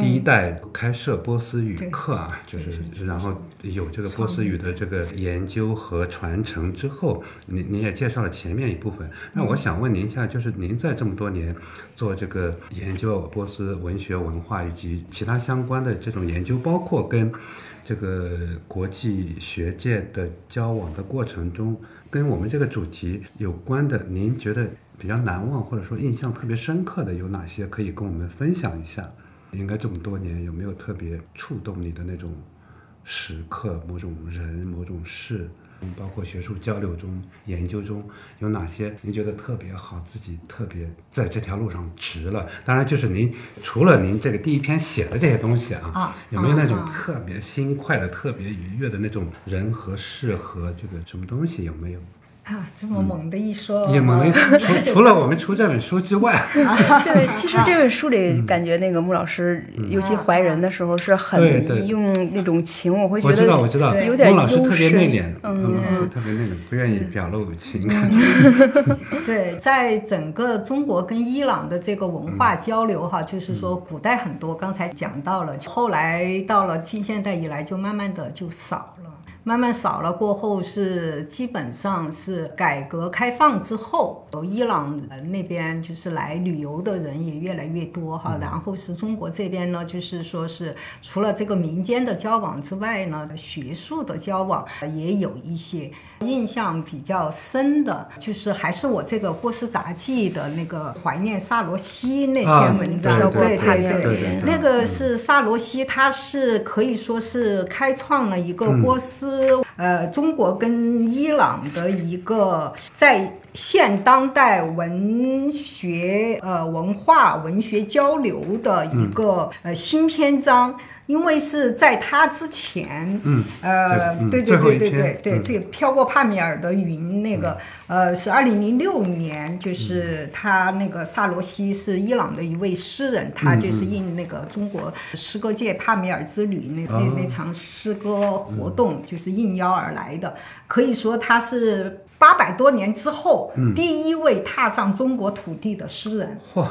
第一代开设波斯语课啊，就是然后有这个波斯语的这个研究和传承之后，您您也介绍了前面一部分。那我想问您一下，就是您在这么多年做这个研究波斯文学文化以及其他相关的这种研究，包括跟这个国际学界的交往的过程中。跟我们这个主题有关的，您觉得比较难忘或者说印象特别深刻的有哪些？可以跟我们分享一下。应该这么多年，有没有特别触动你的那种时刻？某种人、某种事，包括学术交流中、研究中，有哪些您觉得特别好？自己特别在这条路上值了？当然，就是您除了您这个第一篇写的这些东西啊，有没有那种特别心快的、特别愉悦的那种人和事和这个什么东西？有没有？啊，这么猛的一说，也猛的除除了我们出这本书之外，对，其实这本书里感觉那个穆老师，尤其怀人的时候是很用那种情，我会觉得我知道我知道，有点穆老师特别内敛，嗯，特别内敛，不愿意表露情感。对，在整个中国跟伊朗的这个文化交流哈，就是说古代很多，刚才讲到了，后来到了近现代以来，就慢慢的就少了。慢慢少了过后是基本上是改革开放之后，伊朗那边就是来旅游的人也越来越多哈，然后是中国这边呢，就是说是除了这个民间的交往之外呢，学术的交往也有一些。印象比较深的就是还是我这个《波斯杂记》的那个怀念萨罗西那篇文章，对对对，那个是萨罗西，他是可以说是开创了一个波斯呃中国跟伊朗的一个在现当代文学呃文化文学交流的一个呃新篇章。因为是在他之前，嗯，呃，对对对对对对，这个飘过帕米尔的云那个，呃，是二零零六年，就是他那个萨罗西是伊朗的一位诗人，他就是应那个中国诗歌界帕米尔之旅那那那场诗歌活动，就是应邀而来的，可以说他是八百多年之后第一位踏上中国土地的诗人。嚯！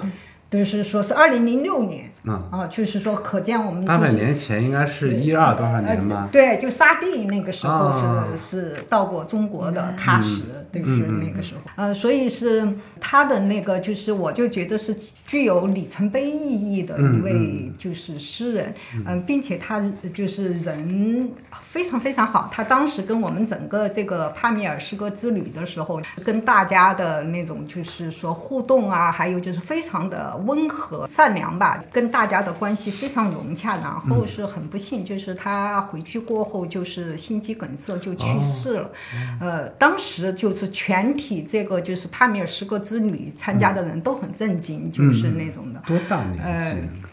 就是说是二零零六年，啊，就是说可见我们八百年前应该是一二多少年吧？对，就沙地那个时候是是到过中国的喀什，就是那个时候，呃，所以是他的那个就是我就觉得是具有里程碑意义的一位就是诗人，嗯，并且他就是人非常非常好，他当时跟我们整个这个帕米尔诗歌之旅的时候，跟大家的那种就是说互动啊，还有就是非常的。温和善良吧，跟大家的关系非常融洽。然后是很不幸，就是他回去过后就是心肌梗塞就去世了。呃，当时就是全体这个就是帕米尔诗歌之旅参加的人都很震惊，就是那种的。多大年纪？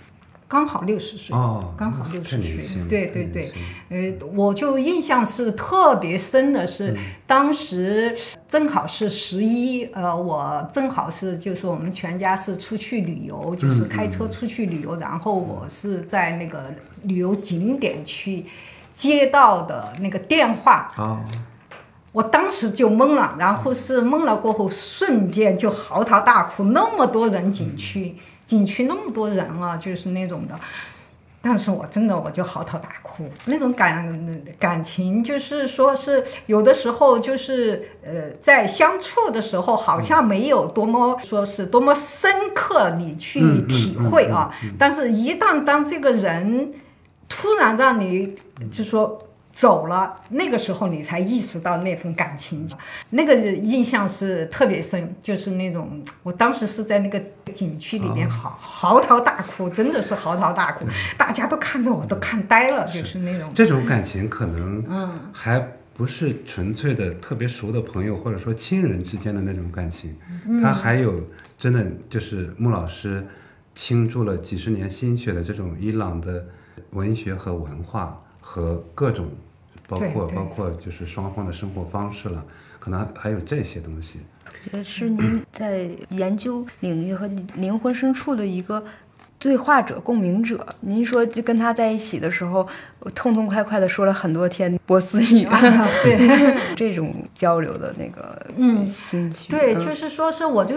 刚好六十岁，刚好六十岁，对对对，呃，我就印象是特别深的是，当时正好是十一，呃，我正好是就是我们全家是出去旅游，就是开车出去旅游，然后我是在那个旅游景点去接到的那个电话，我当时就懵了，然后是懵了过后，瞬间就嚎啕大哭，那么多人景区。景区那么多人啊，就是那种的，但是我真的我就嚎啕大哭，那种感感情就是说是有的时候就是呃在相处的时候好像没有多么说是多么深刻你去体会啊，但是一旦当这个人突然让你就说。走了，那个时候你才意识到那份感情，那个印象是特别深，就是那种我当时是在那个景区里面嚎嚎啕大哭，真的是嚎啕大哭，大家都看着我都看呆了，就是那种。这种感情可能，嗯，还不是纯粹的特别熟的朋友或者说亲人之间的那种感情，他还有真的就是穆老师倾注了几十年心血的这种伊朗的文学和文化。和各种，包括包括就是双方的生活方式了，可能还有这些东西。我觉得是您在研究领域和灵魂深处的一个。对话者、共鸣者，您说就跟他在一起的时候，痛痛快快的说了很多天波斯语，对。这种交流的那个嗯。心情，对，就是说是我就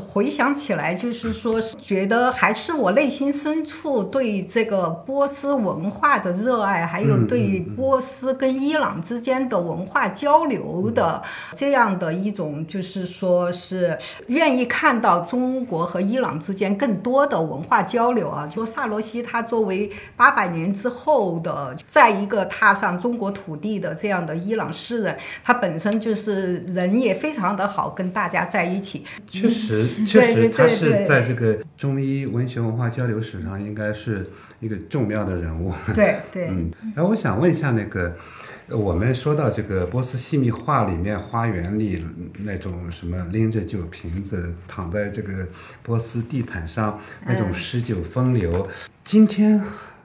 回想起来，就是说觉得还是我内心深处对这个波斯文化的热爱，还有对波斯跟伊朗之间的文化交流的这样的一种，就是说是愿意看到中国和伊朗之间更多的文化交。交流啊，就萨罗西他作为八百年之后的再一个踏上中国土地的这样的伊朗诗人，他本身就是人也非常的好，跟大家在一起。确实，确实他是在这个中医文学文化交流史上应该是一个重要的人物。对对，嗯，然后我想问一下那个。我们说到这个波斯细密画里面，花园里那种什么拎着酒瓶子躺在这个波斯地毯上那种诗酒风流，今天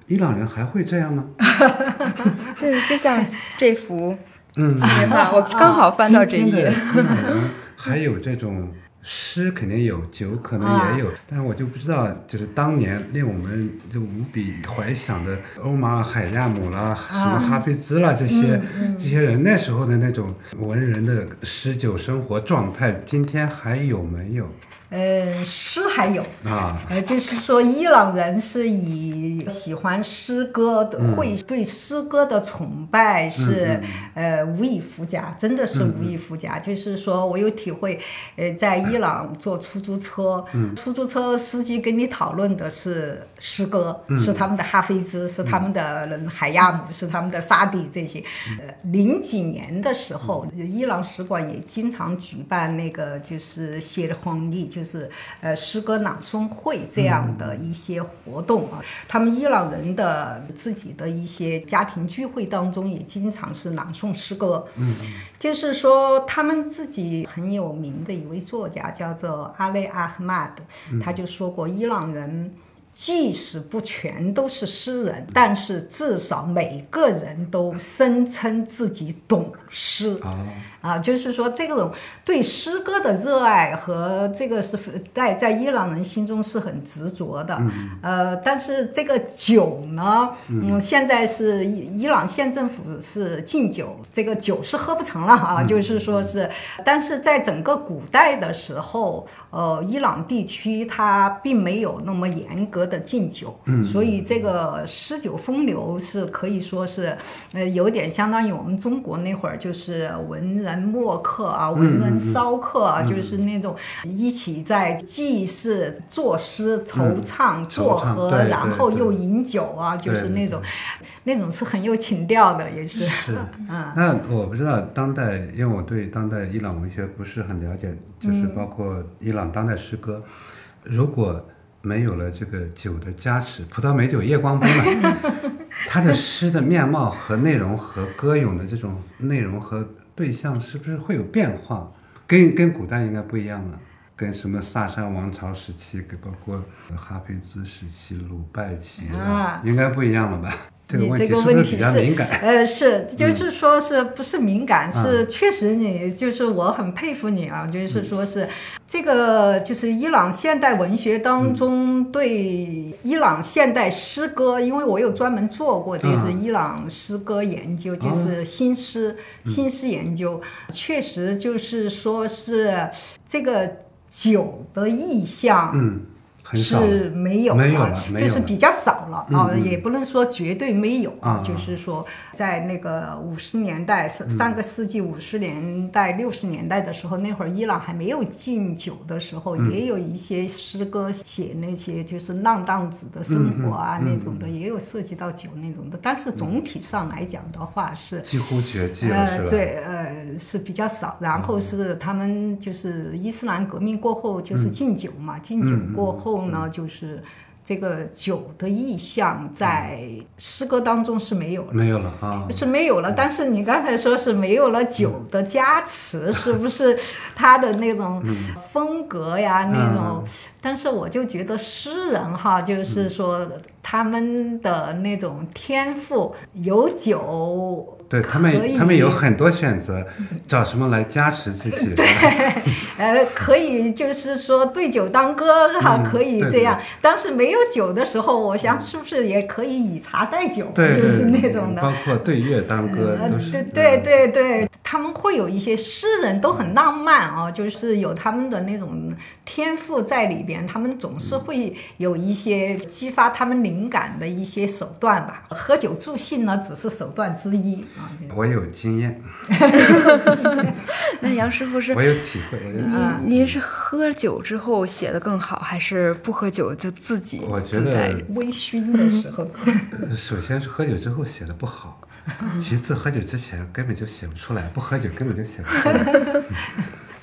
伊朗人还会这样吗？对，就像这幅细密画，我刚好翻到这页。伊朗人还有这种。诗肯定有，酒可能也有，但是我就不知道，就是当年令我们就无比怀想的欧马尔海亚姆啦，什么哈菲兹啦这些这些人那时候的那种文人的诗酒生活状态，今天还有没有？呃，诗还有。啊，呃，就是说伊朗人是以喜欢诗歌的，会对诗歌的崇拜是呃无以复加，真的是无以复加。就是说我有体会，呃，在伊朗坐出租车，出租车司机跟你讨论的是诗歌，是他们的哈菲兹，是他们的海亚姆，是他们的沙迪这些。呃，零几年的时候，伊朗使馆也经常举办那个就是谢的婚礼，就是呃诗歌朗诵会这样的一些活动啊。他们伊朗人的自己的一些家庭聚会当中，也经常是朗诵诗歌。嗯，就是说他们自己很有名的一位作家叫做阿雷阿赫迈德，他就说过伊朗人。即使不全都是诗人，但是至少每个人都声称自己懂诗。啊，就是说这种对诗歌的热爱和这个是在在伊朗人心中是很执着的。呃，但是这个酒呢，嗯，现在是伊伊朗县政府是禁酒，这个酒是喝不成了啊。就是说是，但是在整个古代的时候，呃，伊朗地区它并没有那么严格的禁酒，所以这个诗酒风流是可以说是，呃，有点相当于我们中国那会儿就是文人。墨客啊，文人骚客啊，就是那种一起在祭祀、作诗、惆怅、作和，然后又饮酒啊，就是那种，那种是很有情调的，也是。是。嗯。那我不知道当代，因为我对当代伊朗文学不是很了解，就是包括伊朗当代诗歌，如果没有了这个酒的加持，葡萄美酒夜光杯嘛，他的诗的面貌和内容和歌咏的这种内容和。对象是不是会有变化？跟跟古代应该不一样了，跟什么萨珊王朝时期，跟包括哈佩兹时期、鲁拜期啊，应该不一样了吧？这个问题是不是比较敏感？呃，是，就是说是不是敏感？是确实，你就是我很佩服你啊，就是说是这个，就是伊朗现代文学当中对伊朗现代诗歌，因为我有专门做过这个伊朗诗歌研究，就是新诗新诗研究，确实就是说是这个酒的意象。是没有啊，就是比较少了啊，也不能说绝对没有啊，就是说在那个五十年代上个世纪五十年代六十年代的时候，那会儿伊朗还没有禁酒的时候，也有一些诗歌写那些就是浪荡子的生活啊那种的，也有涉及到酒那种的，但是总体上来讲的话是几乎绝迹了，对，呃是比较少。然后是他们就是伊斯兰革命过后就是禁酒嘛，禁酒过后。后呢，就是这个酒的意象在诗歌当中是没有了，没有了啊，是没有了。但是你刚才说是没有了酒的加持，是不是他的那种风格呀？那种，但是我就觉得诗人哈，就是说他们的那种天赋有酒。对他们，他们有很多选择，找什么来加持自己？对，呃，可以就是说对酒当歌哈，可以这样。当时没有酒的时候，我想是不是也可以以茶代酒，就是那种的。包括对月当歌，对对对对，他们会有一些诗人都很浪漫啊，就是有他们的那种天赋在里边，他们总是会有一些激发他们灵感的一些手段吧。喝酒助兴呢，只是手段之一。我有经验。那杨师傅是？我有体会。您您是喝酒之后写的更好，还是不喝酒就自己？我觉得微醺的时候。首先是喝酒之后写的不好，其次喝酒之前根本就写不出来，不喝酒根本就写不出来。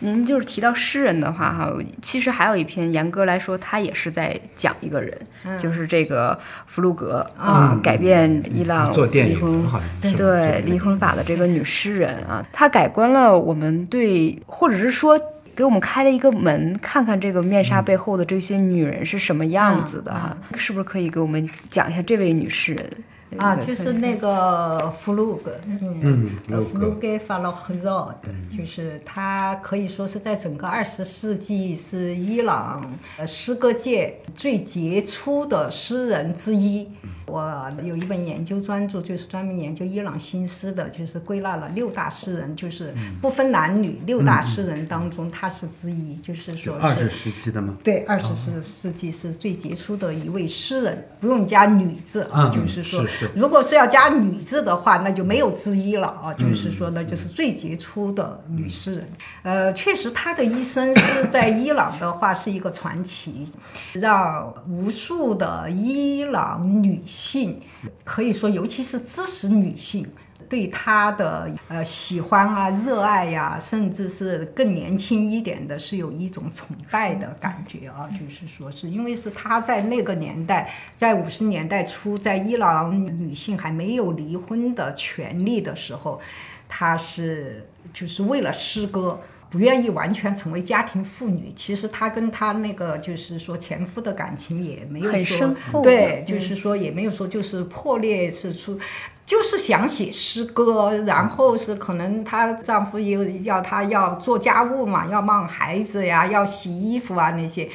您就是提到诗人的话，哈，其实还有一篇，严格来说，他也是在讲一个人，就是这个弗鲁格啊，改变伊朗离婚对离婚法的这个女诗人啊，她改观了我们对，或者是说给我们开了一个门，看看这个面纱背后的这些女人是什么样子的哈，是不是可以给我们讲一下这位女诗人？啊，就是那个弗鲁格，嗯，弗鲁格法洛赫热的，就是他可以说是在整个二十世纪是伊朗诗歌界最杰出的诗人之一。我有一本研究专著，就是专门研究伊朗新诗的，就是归纳了六大诗人，就是不分男女，六大诗人当中他是之一，就是说二十世纪的吗？对，二十世世纪是最杰出的一位诗人，不用加女字啊，嗯就是说，是是如果是要加女字的话，那就没有之一了啊，就是说呢，就是最杰出的女诗人。呃，确实，她的一生是在伊朗的话是一个传奇，让无数的伊朗女性，可以说，尤其是知识女性。对她的呃喜欢啊、热爱呀、甚至是更年轻一点的，是有一种崇拜的感觉啊。就是说，是因为是她在那个年代，在五十年代初，在伊朗女性还没有离婚的权利的时候，她是就是为了诗歌。不愿意完全成为家庭妇女，其实她跟她那个就是说前夫的感情也没有很说深厚对，嗯就是说也没有说就是破裂是出，就是想写诗歌，然后是可能她丈夫又要她要做家务嘛，要忙孩子呀，要洗衣服啊那些，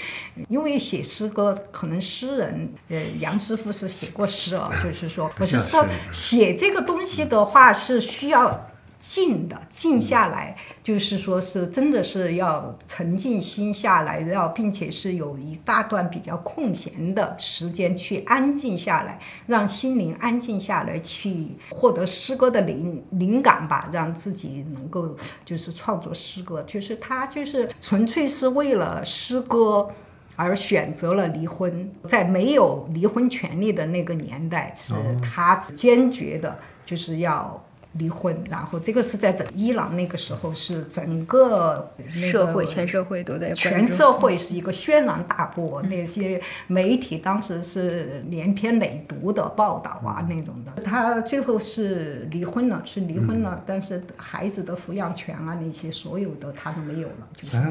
因为写诗歌，可能诗人呃杨师傅是写过诗哦，就是说 我是说写这个东西的话是需要。静的，静下来，就是说是真的是要沉静心下来，要并且是有一大段比较空闲的时间去安静下来，让心灵安静下来，去获得诗歌的灵灵感吧，让自己能够就是创作诗歌，就是他就是纯粹是为了诗歌。而选择了离婚，在没有离婚权利的那个年代，是他坚决的，就是要离婚。然后这个是在整伊朗那个时候是整个、那个、社会全社会都在全社会是一个轩然大波，那些媒体当时是连篇累牍的报道啊那种的。他最后是离婚了，是离婚了，但是孩子的抚养权啊那些所有的他都没有了，就是才。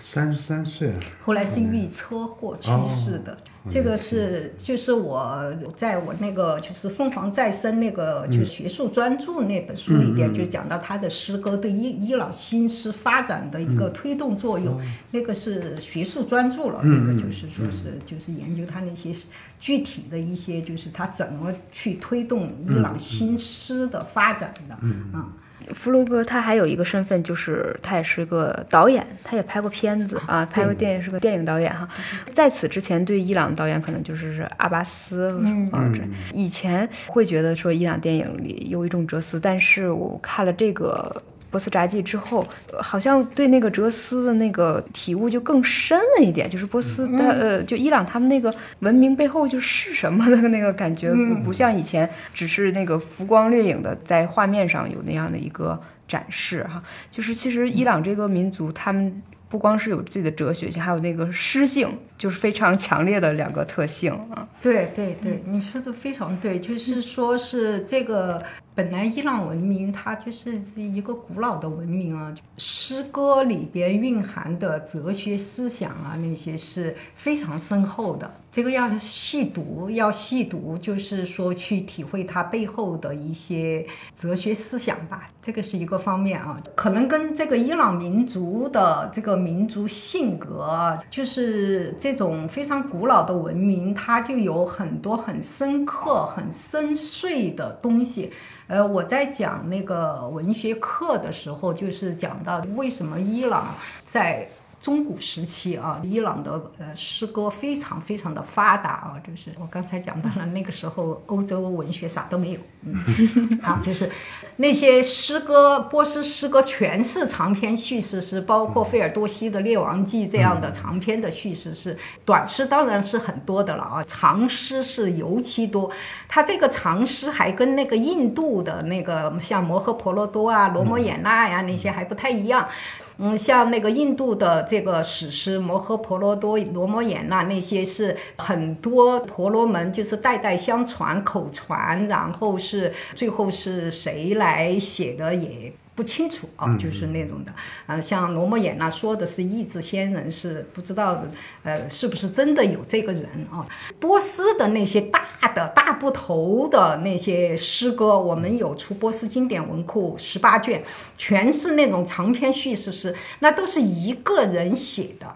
三十三岁啊，后来是因为车祸去世的。这个是就是我在我那个就是凤凰再生那个就是学术专著那本书里边就讲到他的诗歌对伊伊朗新诗发展的一个推动作用，那个是学术专著了，那个就是说是就是研究他那些具体的一些就是他怎么去推动伊朗新诗的发展的，嗯。弗洛格他还有一个身份，就是他也是个导演，他也拍过片子啊，拍过电影，是个电影导演哈。在此之前，对伊朗导演可能就是是阿巴斯什么、嗯，这以前会觉得说伊朗电影里有一种哲思，但是我看了这个。波斯札记之后，呃好像对那个哲思的那个体悟就更深了一点，就是波斯的、呃，就伊朗他们那个文明背后就是什么的 那个感觉，不不像以前只是那个浮光掠影的在画面上有那样的一个展示哈。就是其实伊朗这个民族，他们不光是有自己的哲学性，还有那个诗性，就是非常强烈的两个特性啊。对对对，你说的非常对，就是说是这个本来伊朗文明它就是一个古老的文明啊，诗歌里边蕴含的哲学思想啊那些是非常深厚的，这个要细读，要细读，就是说去体会它背后的一些哲学思想吧，这个是一个方面啊，可能跟这个伊朗民族的这个民族性格，就是这种非常古老的文明，它就有很多很深刻、很深邃的东西。呃，我在讲那个文学课的时候，就是讲到为什么伊朗在中古时期啊，伊朗的呃诗歌非常非常的发达啊，就是我刚才讲到了那个时候欧洲文学啥都没有，嗯，啊，就是那些诗歌，波斯诗歌全是长篇叙事诗，包括费尔多西的《列王记》这样的长篇的叙事诗，短诗当然是很多的了啊，长诗是尤其多。它这个长诗还跟那个印度的那个像摩诃婆罗多啊、罗摩衍那呀那些还不太一样。嗯，像那个印度的这个史诗《摩诃婆罗多》《罗摩衍那》那些是很多婆罗门就是代代相传口传，然后是最后是谁来写的也。不清楚啊，就是那种的，呃，像罗摩衍那说的是意志仙人，是不知道的，呃，是不是真的有这个人啊？波斯的那些大的大部头的那些诗歌，我们有出波斯经典文库十八卷，全是那种长篇叙事诗，那都是一个人写的。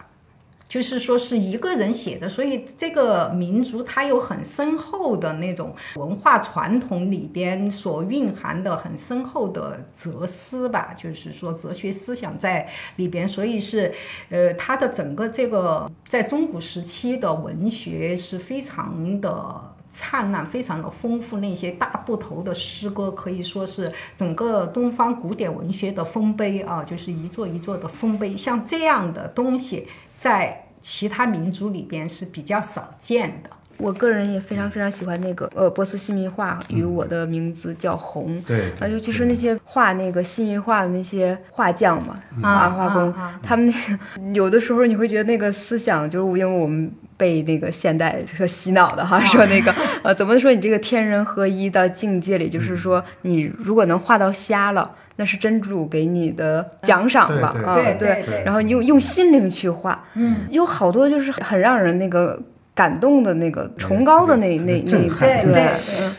就是说是一个人写的，所以这个民族它有很深厚的那种文化传统里边所蕴含的很深厚的哲思吧，就是说哲学思想在里边，所以是，呃，它的整个这个在中古时期的文学是非常的。灿烂，非常的丰富。那些大部头的诗歌可以说是整个东方古典文学的丰碑啊，就是一座一座的丰碑。像这样的东西，在其他民族里边是比较少见的。我个人也非常非常喜欢那个呃波斯西密画与我的名字叫红，对，啊，尤其是那些画那个西密画的那些画匠嘛，画画工，他们那个有的时候你会觉得那个思想就是因为我们。被那个现代就是洗脑的哈，说那个 呃，怎么说你这个天人合一的境界里，就是说你如果能画到瞎了，那是真主给你的奖赏吧？啊，对，然后用用心灵去画，嗯，有好多就是很让人那个。感动的那个崇高的那那那对，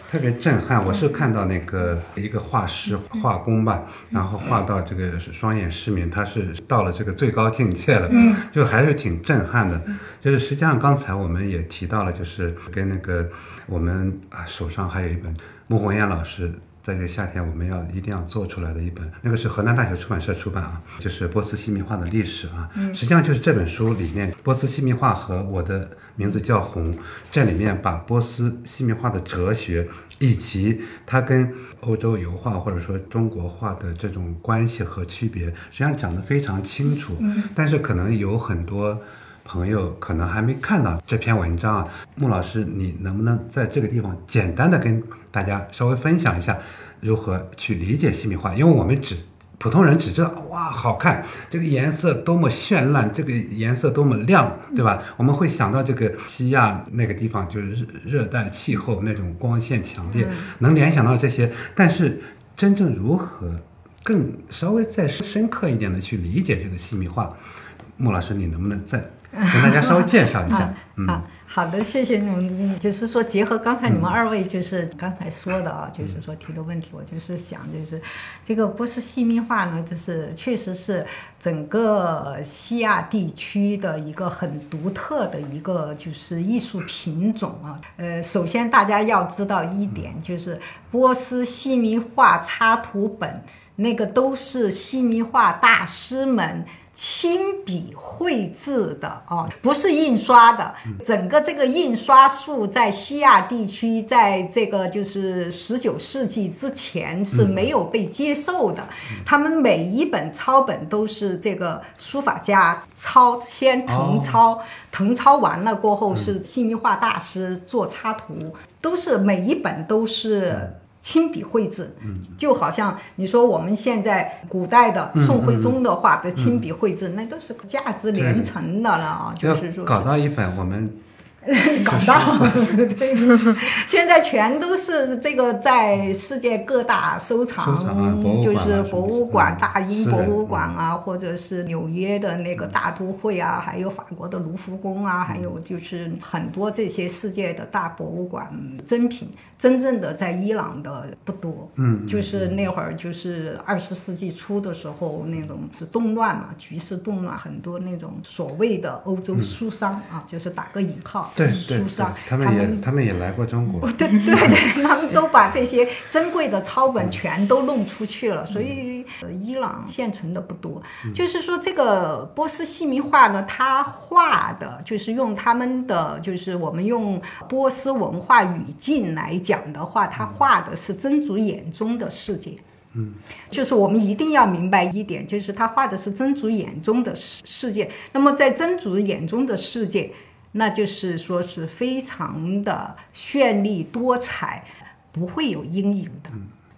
特别震撼。我是看到那个一个画师画工吧，然后画到这个双眼失明，他是到了这个最高境界了，就还是挺震撼的。就是实际上刚才我们也提到了，就是跟那个我们啊手上还有一本穆红艳老师。在这个夏天，我们要一定要做出来的一本，那个是河南大学出版社出版啊，就是波斯西密画的历史啊。嗯，实际上就是这本书里面，波斯西密画和我的名字叫红，这里面把波斯西密画的哲学以及它跟欧洲油画或者说中国画的这种关系和区别，实际上讲得非常清楚。嗯，但是可能有很多。朋友可能还没看到这篇文章啊，穆老师，你能不能在这个地方简单的跟大家稍微分享一下，如何去理解西米画？因为我们只普通人只知道哇，好看，这个颜色多么绚烂，这个颜色多么亮，对吧？我们会想到这个西亚那个地方就是热带气候那种光线强烈，能联想到这些。但是真正如何更稍微再深刻一点的去理解这个西米画，穆老师，你能不能再？跟大家稍微介绍一下，嗯，好的，谢谢你们。就是说，结合刚才你们二位就是刚才说的啊，就是说提的问题，我就是想，就是这个波斯细密画呢，就是确实是整个西亚地区的一个很独特的一个就是艺术品种啊。呃，首先大家要知道一点，就是波斯细密画插图本那个都是细密画大师们。亲笔绘制的啊，不是印刷的。整个这个印刷术在西亚地区，在这个就是十九世纪之前是没有被接受的。他们每一本抄本都是这个书法家抄，先誊抄，誊抄完了过后是细密画大师做插图，都是每一本都是。亲笔绘制，就好像你说我们现在古代的宋徽宗的画的亲笔绘制，那都是价值连城的了啊！就是说搞到一本我们。搞到对，现在全都是这个在世界各大收藏，就是博物馆、大英博物馆啊，或者是纽约的那个大都会啊，还有法国的卢浮宫啊，还有就是很多这些世界的大博物馆珍品，真正的在伊朗的不多。嗯，就是那会儿就是二十世纪初的时候，那种是动乱嘛，局势动乱，很多那种所谓的欧洲书商啊，就是打个引号。对对，他们也他们也来过中国。对对对，他们都把这些珍贵的抄本全都弄出去了，所以伊朗现存的不多。就是说，这个波斯细密画呢，他画的就是用他们的，就是我们用波斯文化语境来讲的话，他画的是真主眼中的世界。嗯，就是我们一定要明白一点，就是他画的是真主眼中的世世界。那么在真主眼中的世界。那就是说是非常的绚丽多彩，不会有阴影的，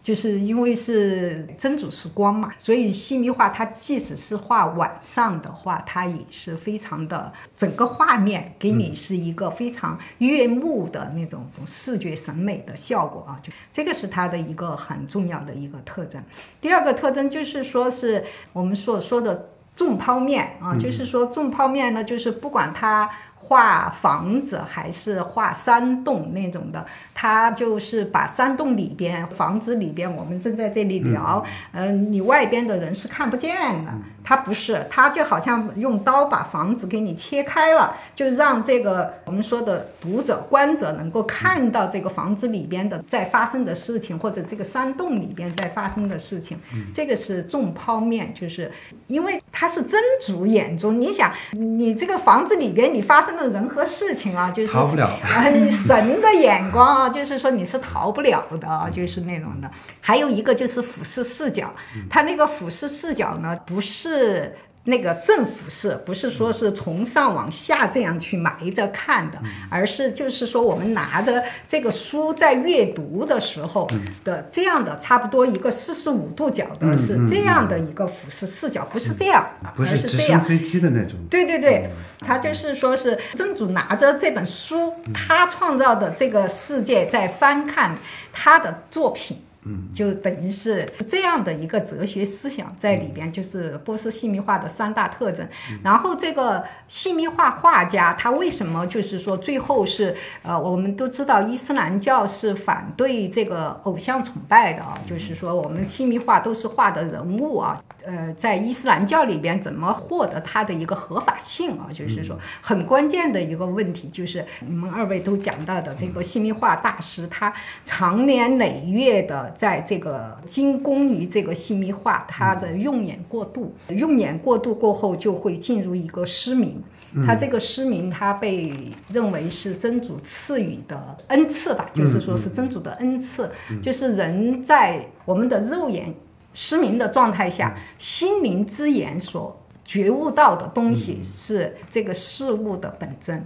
就是因为是真主是光嘛，所以西密画它即使是画晚上的话，它也是非常的整个画面给你是一个非常悦目的那种视觉审美的效果啊，就这个是它的一个很重要的一个特征。第二个特征就是说是我们所说的。重抛面啊，就是说重抛面呢，就是不管它画房子还是画山洞那种的，他就是把山洞里边、房子里边，我们正在这里聊，嗯、你外边的人是看不见的。他不是，他就好像用刀把房子给你切开了，就让这个我们说的读者、观者能够看到这个房子里边的在发生的事情，或者这个山洞里边在发生的事情。这个是重剖面，就是因为他是真主眼中，你想，你这个房子里边你发生的人和事情啊，就是逃不了啊，你 神的眼光啊，就是说你是逃不了的啊，就是那种的。还有一个就是俯视视角，他那个俯视视角呢，不是那个正俯视，不是说是从上往下这样去埋着看的，而是就是说我们拿着这个书在阅读的时候的这样的差不多一个四十五度角的是这样的一个俯视视角，不是这样，不而是这样。飞机的那种。对对对，他就是说是真主拿着这本书，他创造的这个世界，在翻看他的作品。嗯，就等于是这样的一个哲学思想在里边，就是波斯细密画的三大特征。然后这个细密画画家他为什么就是说最后是呃，我们都知道伊斯兰教是反对这个偶像崇拜的啊，就是说我们细密画都是画的人物啊，呃，在伊斯兰教里边怎么获得它的一个合法性啊？就是说很关键的一个问题，就是你们二位都讲到的这个细密画大师，他长年累月的在这个精工于这个细密画，他的用眼过度，用眼过度过后就会进入一个失明。他这个失明，他被认为是真主赐予的恩赐吧，就是说是真主的恩赐，就是人在我们的肉眼失明的状态下，心灵之眼所觉悟到的东西是这个事物的本真。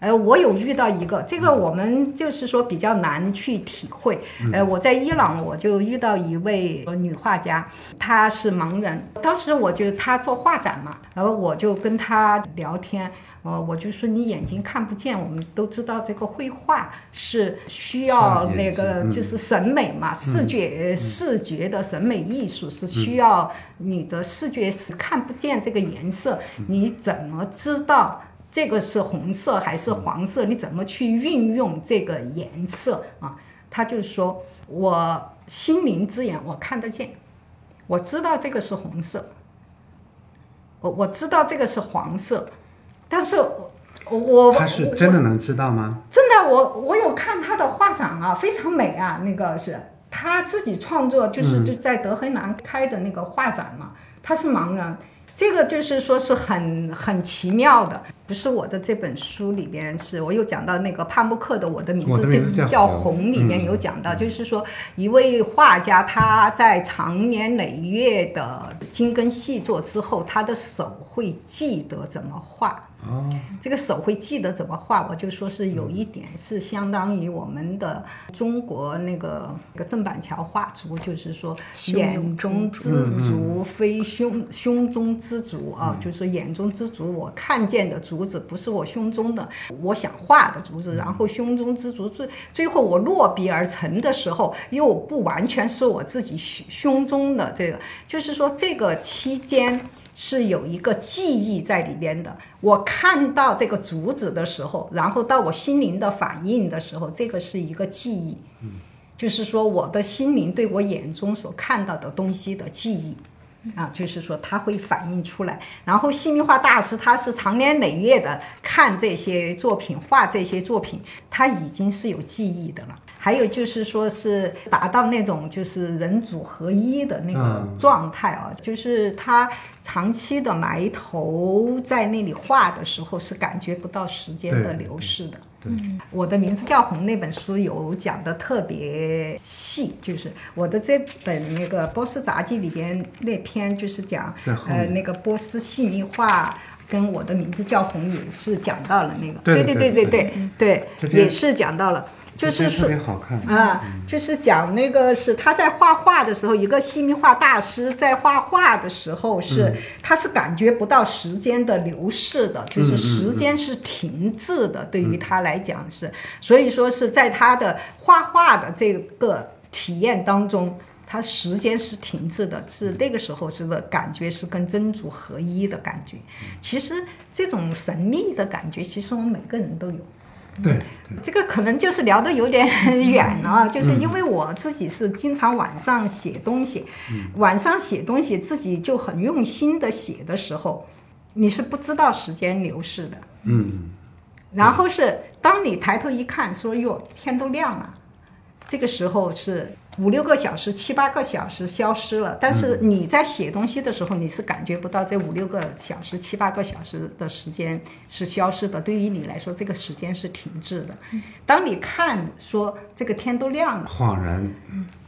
呃，我有遇到一个，这个我们就是说比较难去体会。呃，我在伊朗我就遇到一位女画家，她是盲人。当时我就她做画展嘛，然后我就跟她聊天，呃，我就说你眼睛看不见，我们都知道这个绘画是需要那个就是审美嘛，视觉视觉的审美艺术是需要你的视觉是看不见这个颜色，你怎么知道？这个是红色还是黄色？你怎么去运用这个颜色啊？他就说，我心灵之眼我看得见，我知道这个是红色，我我知道这个是黄色，但是我我他是真的能知道吗？真的，我我有看他的画展啊，非常美啊，那个是他自己创作，就是就在德黑兰开的那个画展嘛，他是盲人。这个就是说是很很奇妙的，不是我的这本书里边是我有讲到那个帕慕克的《我的名字就叫叫红红》里面嗯有讲到，就是说一位画家他在长年累月的精耕细作之后，他的手会记得怎么画。哦，这个手会记得怎么画，我就说是有一点是相当于我们的中国那个那个郑板桥画竹，就是说眼中之竹。非胸胸中之竹啊，嗯。就是说眼中之竹，我看见的竹子不是我胸中的，我想画的竹子，然后胸中之竹最最后我落笔而成的时候，又不完全是我自己胸胸中的这个，就是说这个期间。是有一个记忆在里边的。我看到这个竹子的时候，然后到我心灵的反应的时候，这个是一个记忆，就是说我的心灵对我眼中所看到的东西的记忆。啊，就是说它会反映出来。然后细密画大师他是长年累月的看这些作品，画这些作品，他已经是有记忆的了。还有就是说是达到那种就是人主合一的那个嗯。状态啊，就是他长期的埋头在那里画的时候，是感觉不到时间的流逝的。嗯，我的名字叫红那本书有讲的特别细，就是我的这本那个波斯杂记里边那篇就是讲呃那个波斯细腻画。跟我的名字叫红也是讲到了那个，对对对对对对也是讲到了，就是说特别好看。啊，就是讲那个是他在画画的时候，一个西密画大师在画画的时候是，他是感觉不到时间的流逝的，就是时间是停滞的，对于他来讲是，所以说是在他的画画的这个体验当中。它时间是停滞的，是那个时候是的感觉是跟真主合一的感觉。其实这种神秘的感觉，其实我们每个人都有。对，这个可能就是聊得有点 远了，就是因为我自己是经常晚上写东西，晚上写东西自己就很用心的写的时候，你是不知道时间流逝的。嗯，然后是当你抬头一看，说哟天都亮了，这个时候是五六个小时、七八个小时消失了。但是你在写东西的时候，你是感觉不到这五六个小时、七八个小时的时间是消失的。对于你来说，这个时间是停滞的。当你看说这个天都亮了，恍然，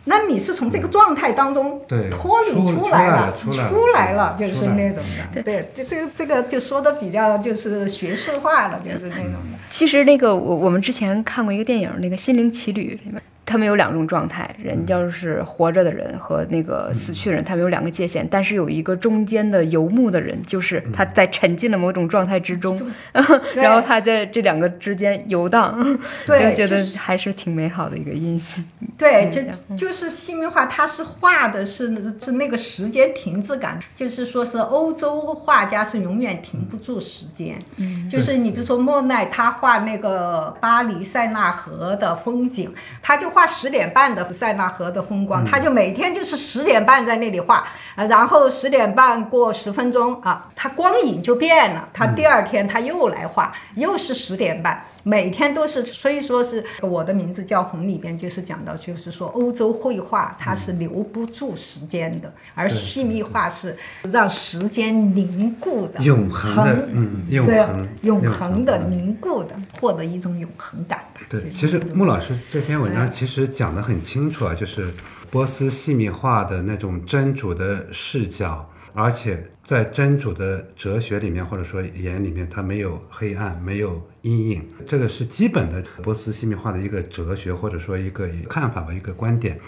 那你是从这个状态当中对脱离出来了，出来了出来了，就是那种的。对，这这个这个就说的比较就是学术化了，就是那种的。其实那个我我们之前看过一个电影，那个《心灵奇旅》里面，他们有两种状态，人就是活着的人和那个死去的人，他们有两个界限，但是有一个中间的游牧的人，就是他在沉浸了某种状态之中，然后他在这两个之间游荡，对就觉得还是挺美好的一个印象。对，这就就是西明画，他是画的是是那个时间停滞感，就是说是欧洲画家是永远停不住时间。嗯，就是你比如说莫奈，他画那个巴黎塞纳河的风景，他就画十点半的塞纳河的风光，他就每天就是十点半在那里画，呃然后十点半过十分钟啊，他光影就变了，他第二天他又来画，又是十点半。每天都是，所以说是我的名字叫红里边就是讲到，就是说欧洲绘画它是留不住时间的，而细密画是让时间凝固的、永恒的，嗯，永对恒，永恒的、嗯凝固的，获得一种永恒感吧。对，其实穆老师这篇文章其实讲的很清楚啊，就是波斯细密画的那种真主的视角，而且在真主的哲学里面或者说眼里面，它没有黑暗，没有阴影，这个是基本的波斯细密画的一个哲学或者说一个看法吧，一个观点。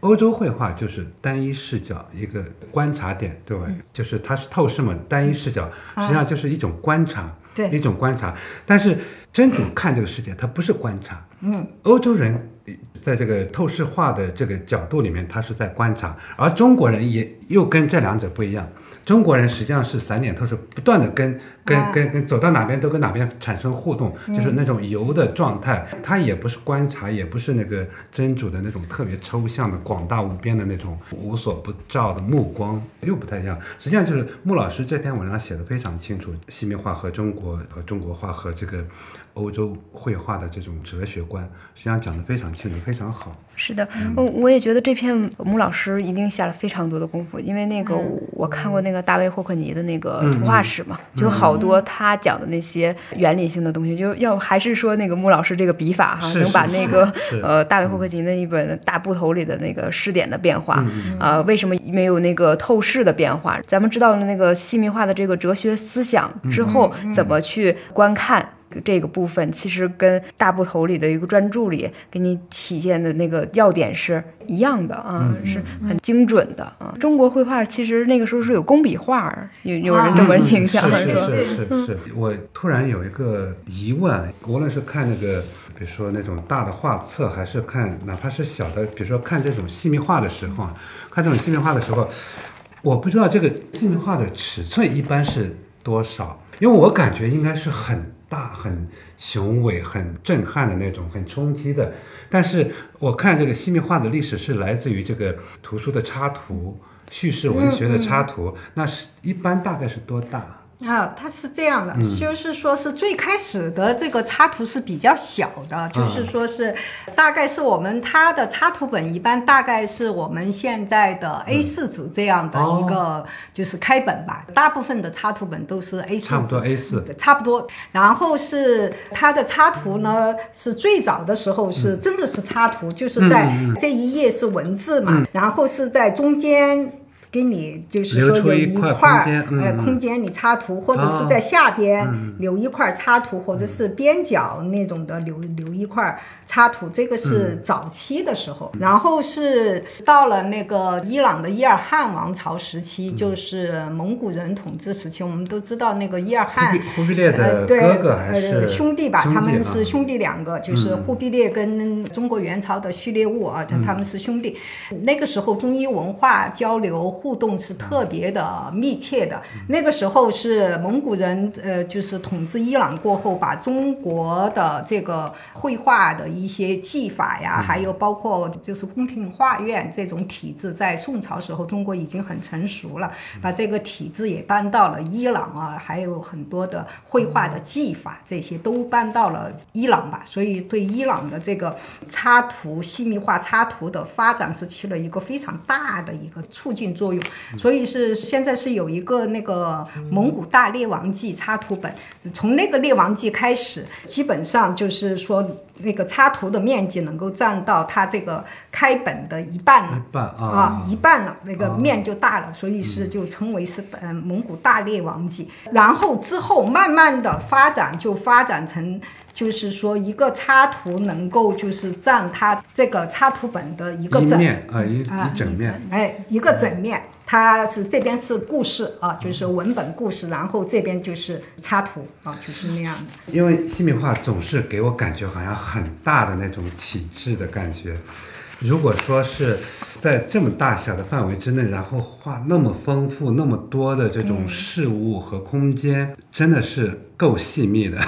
欧洲绘画就是单一视角，一个观察点，对吧？就是它是透视嘛，单一视角，实际上就是一种观察，对。一种观察。但是真主看这个世界，他不是观察，嗯，欧洲人在这个透视化的这个角度里面，他是在观察，而中国人也又跟这两者不一样。中国人实际上是散点透视，不断的跟跟啊跟跟走到哪边都跟哪边产生互动，就是那种游的状态。它也不是观察，也不是那个真主的那种特别抽象的、广大无边的那种无所不照的目光，又不太一样。实际上就是穆老师这篇文章写的非常清楚，西面画和中国和中国画和这个欧洲绘画的这种哲学观，实际上讲的非常清楚，非常好。是的，我我也觉得这篇穆老师一定下了非常多的功夫，因为那个我看过那个大卫霍克尼的那个图画史嘛，就有好多他讲的那些原理性的东西，就是要还是说那个穆老师这个笔法哈，能把那个呃大卫霍克尼那一本大部头里的那个视点的变化，啊，为什么没有那个透视的变化？咱们知道了那个细密化的这个哲学思想之后，怎么去观看？这个部分其实跟大部头里的一个专注里给你体现的那个要点是一样的啊，是很精准的啊。中国绘画其实那个时候是有工笔画，有有人这么嗯形象是说，是是是是，我突然有一个疑问，无论是看那个，比如说那种大的画册，还是看哪怕是小的，比如说看这种细密画的时候啊，看这种细密画的时候，我不知道这个细密画的尺寸一般是多少，因为我感觉应该是很大、很雄伟、很震撼的那种，很冲击的。但是我看这个西密画的历史是来自于这个图书的插图。叙事文学的插图，那是一般大概是多大？啊，它是这样的，就是说是最开始的这个插图是比较小的，就是说是大概是我们它的插图本一般大概是我们现在的 A 4纸这样的一个就是开本吧，大部分的插图本都是 A 4纸，差不多 A 四。差不多。然后是它的插图呢，是最早的时候是真的是插图，就是在这一页是文字嘛，然后是在中间。给你就是说有一块呃嗯。空间你插图，或者是哦在下边留一块插图，或者是边角那种的留留一块插图，这个是嗯。早期的时候。然后是到了那个伊朗的伊尔汗王朝时嗯。期，就是蒙古人统治时期，我们都知道那个伊尔汗。忽必烈的呃，对，哥哥还呃，是兄弟吧，他们啊。是兄弟两个，就是忽必烈跟中国元朝的序列物啊，他他们是兄弟。那个时候中医文化交流互动是特别的密切的。那个时候是蒙古人呃，就是统治伊朗过后，把中国的这个绘画的一些技法呀，还有包括就是宫廷画院这种体制，在宋朝时候中国已经很成熟了，把这个体制也搬到了伊朗啊，还有很多的绘画的技法，这些都搬到了伊朗吧，所以对伊朗的这个插图细密画插图的发展是起了一个非常大的一个促进作用，所以是现在是有一个那个蒙古大列王记插图本，从那个列王记开始，基本上就是说那个插图的面积能够占到它这个开本的一半了。一半啊啊，一半了，那个面就大了，所以是就称为是嗯蒙古大列王记。然后之后慢慢的发展，就发展成就是说一个插图能够就是占它这个插图本的一个一整面啊一啊一整面，哎，一个整面，它是这边是故事啊，就是文本故事，然后这边就是插图啊，就是那样的。因为西米画总是给我感觉好像很大的那种体制的感觉。如果说是在这么大小的范围之内，然后画那么丰富、那么多的这种事物和空间，真的是够细密的。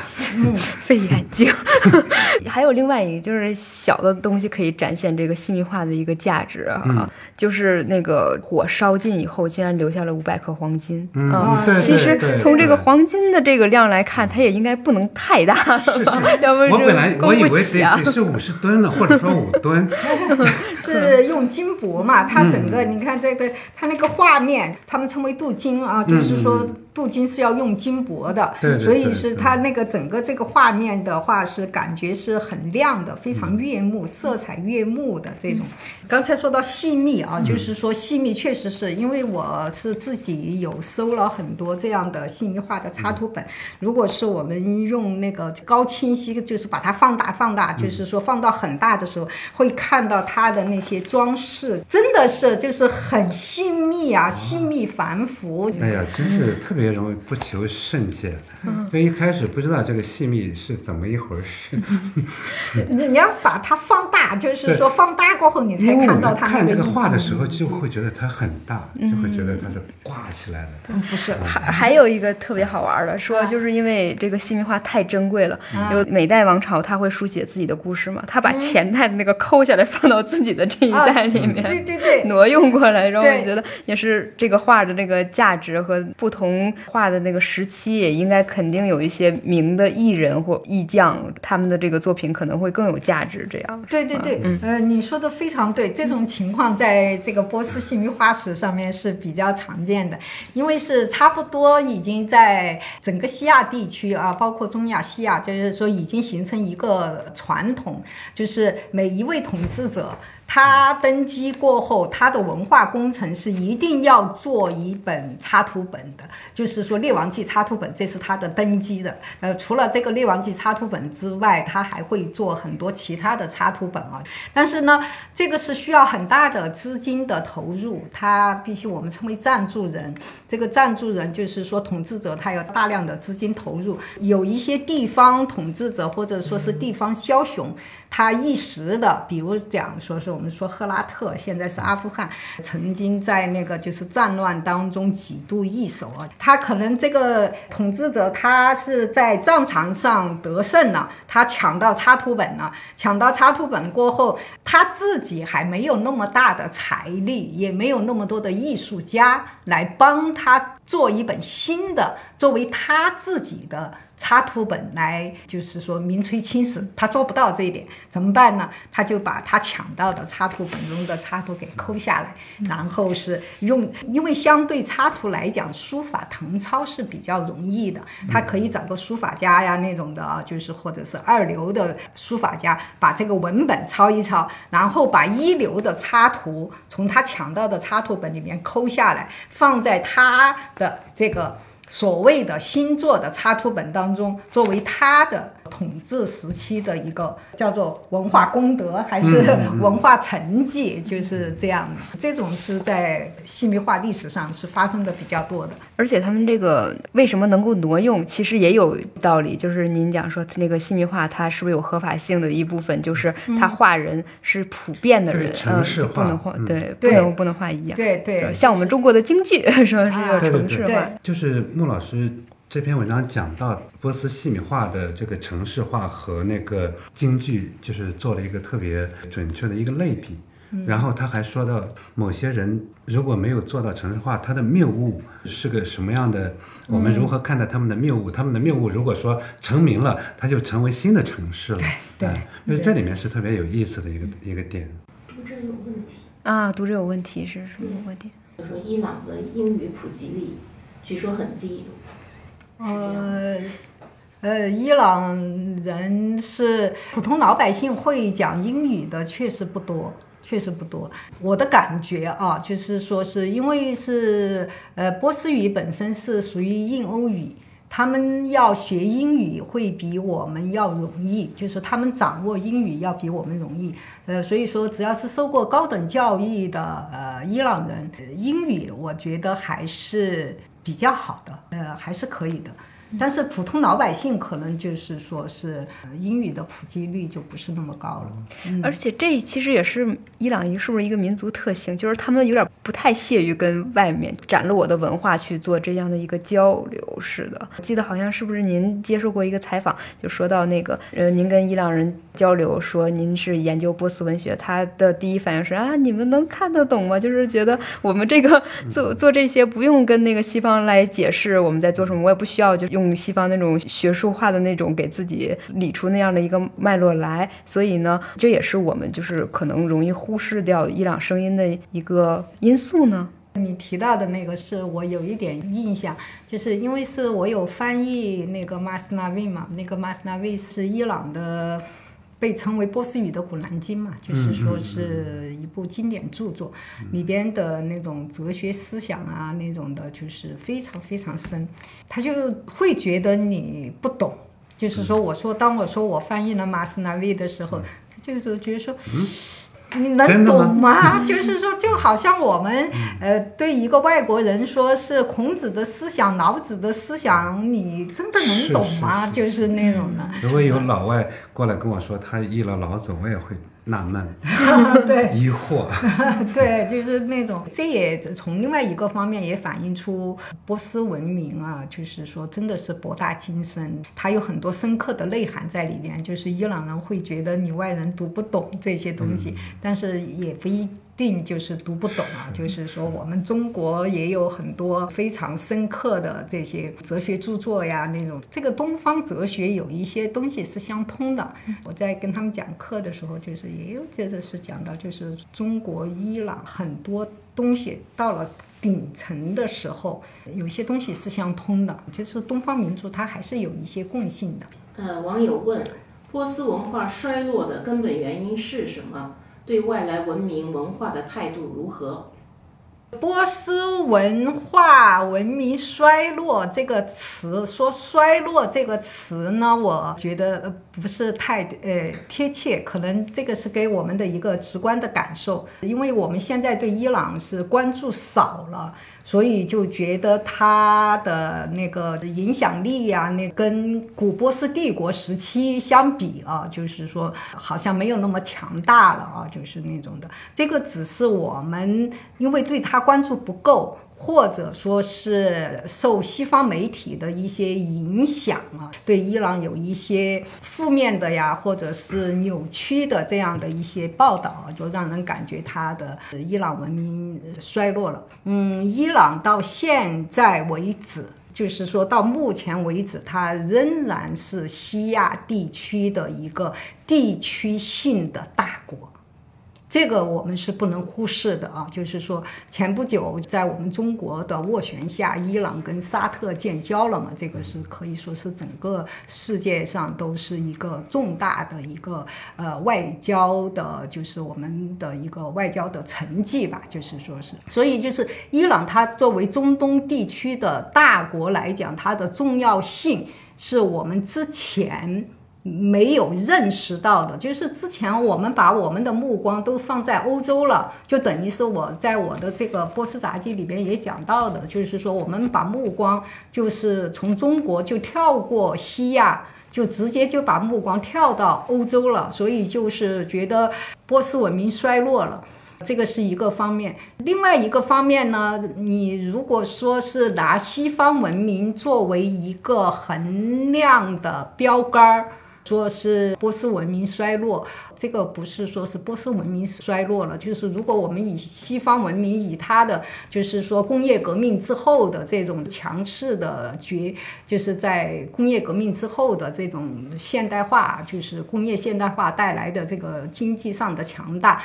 费眼睛。还有另外一个就是小的东西可以展现这个细密画的一个价值啊，就是那个火烧尽以后，竟然留下了五百克黄金。嗯啊对其实从这个黄金的这个量来看，它也应该不能太大了吧？要不就我本来供我以为不起啊得。得是五十吨了，或者说五吨。是用金箔嘛，它整嗯。个你看这个，它那个画面，他们称为镀金啊，就是说镀金是要用金箔的，嗯对对所以是它那个整个这个画面的话是感觉是很亮的，非常悦目，色彩悦目的这种。刚才说到细密啊，就是说细密确实是因为我是自己有收了很多这样的细密画的插图本，如果是我们用那个高清晰，就是把它放大放大，就是说放到很大的时候，会看到它的那些装饰，真的是就是很细密啊，细密繁复。哎呀，真是特别容易不求甚解。因为一开始不知道这个细密是怎么一回事，你你要把它放大，就是说放大过后，你才看到它看这个画的时候，就会觉得它很大，就会觉得它是挂起来的。不是还还有一个特别好玩的，说就是因为这个细密画太珍贵了，有每代王朝他会书写自己的故事嘛，他把前代的那个抠下来放到自己的这一代里面，对对对，挪用过来，然后我觉得也是这个画的这个价值和不同画的那个时期，也应该肯定有一些名的艺人或艺匠，他们的这个作品可能会更有价值。这样，对对对，呃，你说的非常对，这种情况在这个波斯细密画史上面是比较常见的，因为是差不多已经在整个西亚地区啊，包括中亚西亚，就是说已经形成一个传统，就是每一位统治者。他登基过后，他的文化工程是一定要做一本插图本的，就是说《列王纪》插图本，这是他的登基的。呃，除了这个《列王纪》插图本之外，他还会做很多其他的插图本啊。但是呢，这个是需要很大的资金的投入，他必须我们称为赞助人。这个赞助人就是说统治者，他有大量的资金投入，有一些地方统治者或者说是地方枭雄。他一时的，比如讲说是我们说赫拉特，现在是阿富汗，曾经在那个就是战乱当中几度易手啊。他可能这个统治者他是在战场上得胜了，他抢到插图本了，抢到插图本过后，他自己还没有那么大的财力，也没有那么多的艺术家来帮他做一本新的，作为他自己的。插图本来就是说名垂青史，他做不到这一点，怎么办呢？他就把他抢到的插图本中的插图给抠下来，然后是用，因为相对插图来讲，书法誊抄是比较容易的，他可以找个书法家呀那种的，就是或者是二流的书法家，把这个文本抄一抄，然后把一流的插图从他抢到的插图本里面抠下来，放在他的这个。所谓的新作的插图本当中，作为他的统治时期的一个叫做文化功德还是文化成绩，就是这样的。这种是在细密画历史上是发生的比较多的。而且他们这个为什么能够挪用，其实也有道理。就是您讲说那个细密画，它是不是有合法性的一部分？就是他画人是普遍的人，城市不能画，对，不能不能画一样。对对，像我们中国的京剧，说是个城市化，就是。穆老师这篇文章讲到波斯细米化的这个城市化和那个京剧，就是做了一个特别准确的一个类比。然后他还说到，某些人如果没有做到城市化，他的谬误是个什么样的？我们如何看待他们的谬误？他们的谬误如果说成名了，他就成为新的城市了。对，因为这里面是特别有意思的一个一个点。读者有问题啊，读者有问题是什么问题？就说伊朗的英语普及率。据说很低。呃，呃，伊朗人是普通老百姓会讲英语的，确实不多，确实不多。我的感觉啊，就是说是因为是呃，波斯语本身是属于印欧语。他们要学英语会比我们要容易，就是他们掌握英语要比我们容易。呃，所以说只要是受过高等教育的呃伊朗人，英语我觉得还是比较好的，呃，还是可以的。但是普通老百姓可能就是说是英语的普及率就不是那么高了，而且这其实也是伊朗一是不是一个民族特性，就是他们有点不太屑于跟外面展露我的文化去做这样的一个交流似的。记得好像是不是您接受过一个采访，就说到那个呃，您跟伊朗人交流说您是研究波斯文学，他的第一反应是啊，你们能看得懂吗？就是觉得我们这个做做这些不用跟那个西方来解释我们在做什么，我也不需要就用。用西方那种学术化的那种给自己理出那样的一个脉络来，所以呢，这也是我们就是可能容易忽视掉伊朗声音的一个因素呢。你提到的那个是我有一点印象，就是因为是我有翻译那个 Masnavi 嘛，那个 Masnavi 是伊朗的。被称为波斯语的《古兰经》嘛，就是说是一部经典著作，里边的那种哲学思想啊，那种的，就是非常非常深，他就会觉得你不懂。就是说，我说当我说我翻译了马斯纳维的时候，他就觉得说。你能懂吗？就是说，就好像我们呃，对一个外国人说是孔子的思想、老子的思想，你真的能懂吗？就是那种的。如果有老外过来跟我说他译了老子，我也会。纳闷，对，疑惑，对，就是那种，这也从另外一个方面也反映出波斯文明啊，就是说真的是博大精深，它有很多深刻的内涵在里面。就是伊朗人会觉得你外人读不懂这些东西，但是也不一。定就是读不懂啊，就是说我们中国也有很多非常深刻的这些哲学著作呀，那种这个东方哲学有一些东西是相通的。我在跟他们讲课的时候，就是也有接着是讲到，就是中国、伊朗很多东西到了顶层的时候，有些东西是相通的，就是东方民族它还是有一些共性的。呃，网友问，波斯文化衰落的根本原因是什么？对外来文明文化的态度如何？波斯文化文明衰落这个词，说衰落这个词呢，我觉得不是太呃贴切，可能这个是给我们的一个直观的感受，因为我们现在对伊朗是关注少了。所以就觉得他的那个影响力呀，那跟古波斯帝国时期相比啊，就是说好像没有那么强大了啊，就是那种的。这个只是我们因为对他关注不够。或者说是受西方媒体的一些影响啊，对伊朗有一些负面的呀，或者是扭曲的这样的一些报道，就让人感觉他的伊朗文明衰落了。嗯，伊朗到现在为止。就是说到目前为止，它仍然是西亚地区的一个地区性的大国。这个我们是不能忽视的啊，就是说前不久在我们中国的斡旋下，伊朗跟沙特建交了嘛，这个是可以说是整个世界上都是一个重大的一个呃外交的，就是我们的一个外交的成绩吧，就是说是，所以就是伊朗它作为中东地区的大国来讲，它的重要性是我们之前。没有认识到的，就是之前我们把我们的目光都放在欧洲了，就等于是我在我的这个波斯杂记里边也讲到的，就是说我们把目光就是从中国就跳过西亚，就直接就把目光跳到欧洲了，所以就是觉得波斯文明衰落了，这个是一个方面。另外一个方面呢，你如果说是拿西方文明作为一个衡量的标杆儿。说是波斯文明衰落，这个不是说是波斯文明衰落了，就是如果我们以西方文明以它的就是说工业革命之后的这种强势的决，就是在工业革命之后的这种现代化，就是工业现代化带来的这个经济上的强大，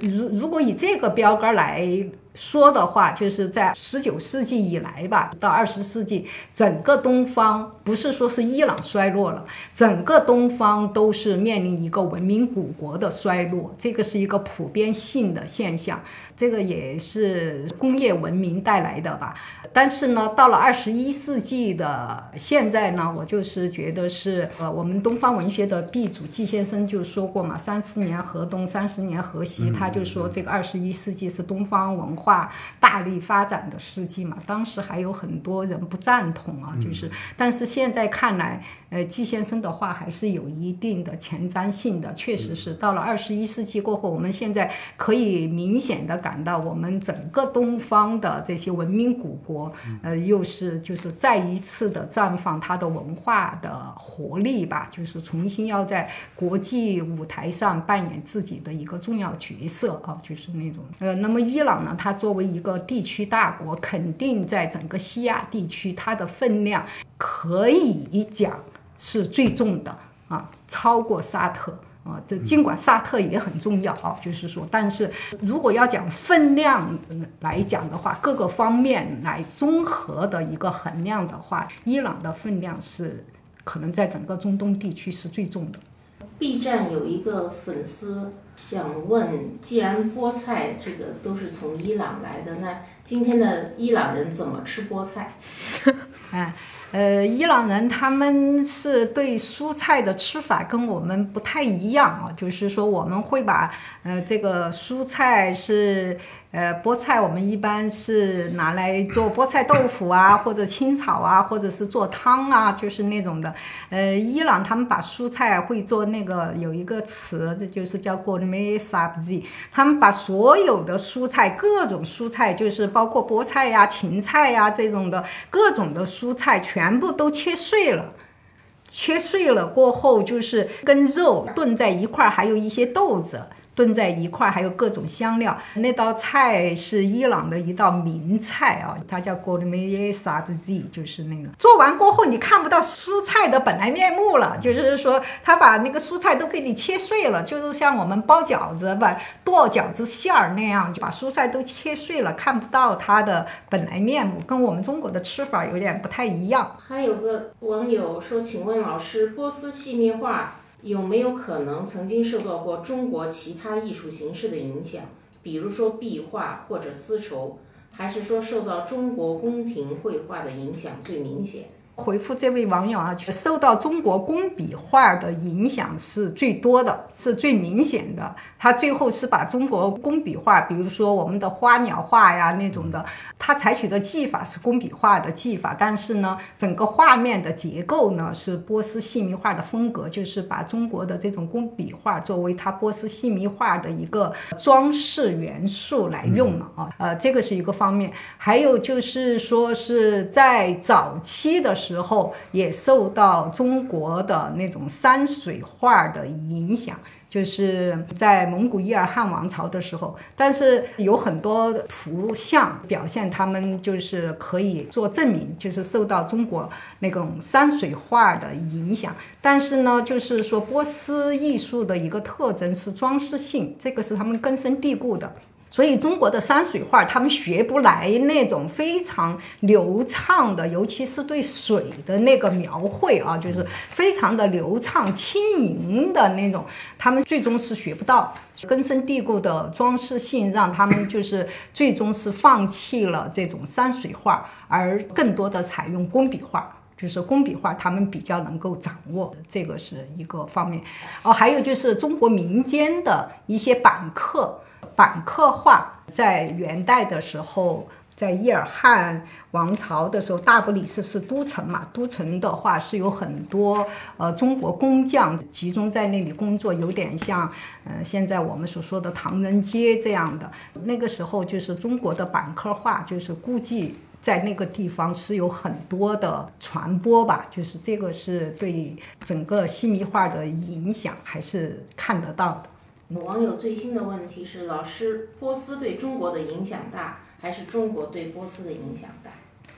如如果以这个标杆来。说的话，就是在十九世纪以来吧，到二十世纪，整个东方不是说是伊朗衰落了，整个东方都是面临一个文明古国的衰落，这个是一个普遍性的现象，这个也是工业文明带来的吧。但是呢，到了二十一世纪的现在呢，我就是觉得是呃，我们东方文学的鼻祖季先生就说过嘛，三十年河东，三十年河西，他就说这个二十一世纪是东方文化大力发展的世纪嘛。当时还有很多人不赞同啊，就是，但是现在看来。呃，季先生的话还是有一定的前瞻性的，确实是到了二十一世纪过后，我们现在可以明显的感到，我们整个东方的这些文明古国，呃，又是就是再一次的绽放它的文化的活力吧，就是重新要在国际舞台上扮演自己的一个重要角色啊，就是那种呃，那么伊朗呢，它作为一个地区大国，肯定在整个西亚地区它的分量可以讲。是最重的啊，超过沙特啊。这尽管沙特也很重要啊，就是说，但是如果要讲分量来讲的话，各个方面来综合的一个衡量的话，伊朗的分量是可能在整个中东地区是最重的。B 站有一个粉丝想问，既然菠菜这个都是从伊朗来的，那今天的伊朗人怎么吃菠菜？嗯。呃，伊朗人他们是对蔬菜的吃法跟我们不太一样啊，就是说我们会把呃这个蔬菜是。呃，菠菜我们一般是拿来做菠菜豆腐啊，或者清炒啊，或者是做汤啊，就是那种的。呃，伊朗他们把蔬菜会做那个有一个词，这就是叫 “Gourmet sabzi。他们把所有的蔬菜，各种蔬菜，就是包括菠菜呀、芹菜呀这种的各种的蔬菜，全部都切碎了。切碎了过后，就是跟肉炖在一块儿，还有一些豆子。炖在一块儿，还有各种香料。那道菜是伊朗的一道名菜啊，它叫 g o l m e y sabzi，就是那个做完过后你看不到蔬菜的本来面目了，就是说他把那个蔬菜都给你切碎了，就是像我们包饺子把剁饺子馅儿那样，就把蔬菜都切碎了，看不到它的本来面目，跟我们中国的吃法有点不太一样。还有个网友说，请问老师，波斯细密画。有没有可能曾经受到过中国其他艺术形式的影响，比如说壁画或者丝绸，还是说受到中国宫廷绘画的影响最明显？回复这位网友啊，受到中国工笔画的影响是最多的，是最明显的。他最后是把中国工笔画，比如说我们的花鸟画呀那种的，他采取的技法是工笔画的技法，但是呢，整个画面的结构呢是波斯细密画的风格，就是把中国的这种工笔画作为他波斯细密画的一个装饰元素来用了啊。呃，这个是一个方面，还有就是说是在早期的时。时候也受到中国的那种山水画的影响，就是在蒙古伊尔汗王朝的时候，但是有很多图像表现他们就是可以做证明，就是受到中国那种山水画的影响。但是呢，就是说波斯艺术的一个特征是装饰性，这个是他们根深蒂固的。所以中国的山水画，他们学不来那种非常流畅的，尤其是对水的那个描绘啊，就是非常的流畅轻盈的那种，他们最终是学不到根深蒂固的装饰性，让他们就是最终是放弃了这种山水画，而更多的采用工笔画，就是工笔画，他们比较能够掌握，这个是一个方面。哦，还有就是中国民间的一些板刻。板刻画在元代的时候，在伊尔汗王朝的时候，大不里士是都城嘛，都城的话是有很多呃中国工匠集中在那里工作，有点像呃现在我们所说的唐人街这样的。那个时候就是中国的板刻画，就是估计在那个地方是有很多的传播吧，就是这个是对整个西米画的影响还是看得到的。网友最新的问题是：老师，波斯对中国的影响大，还是中国对波斯的影响大？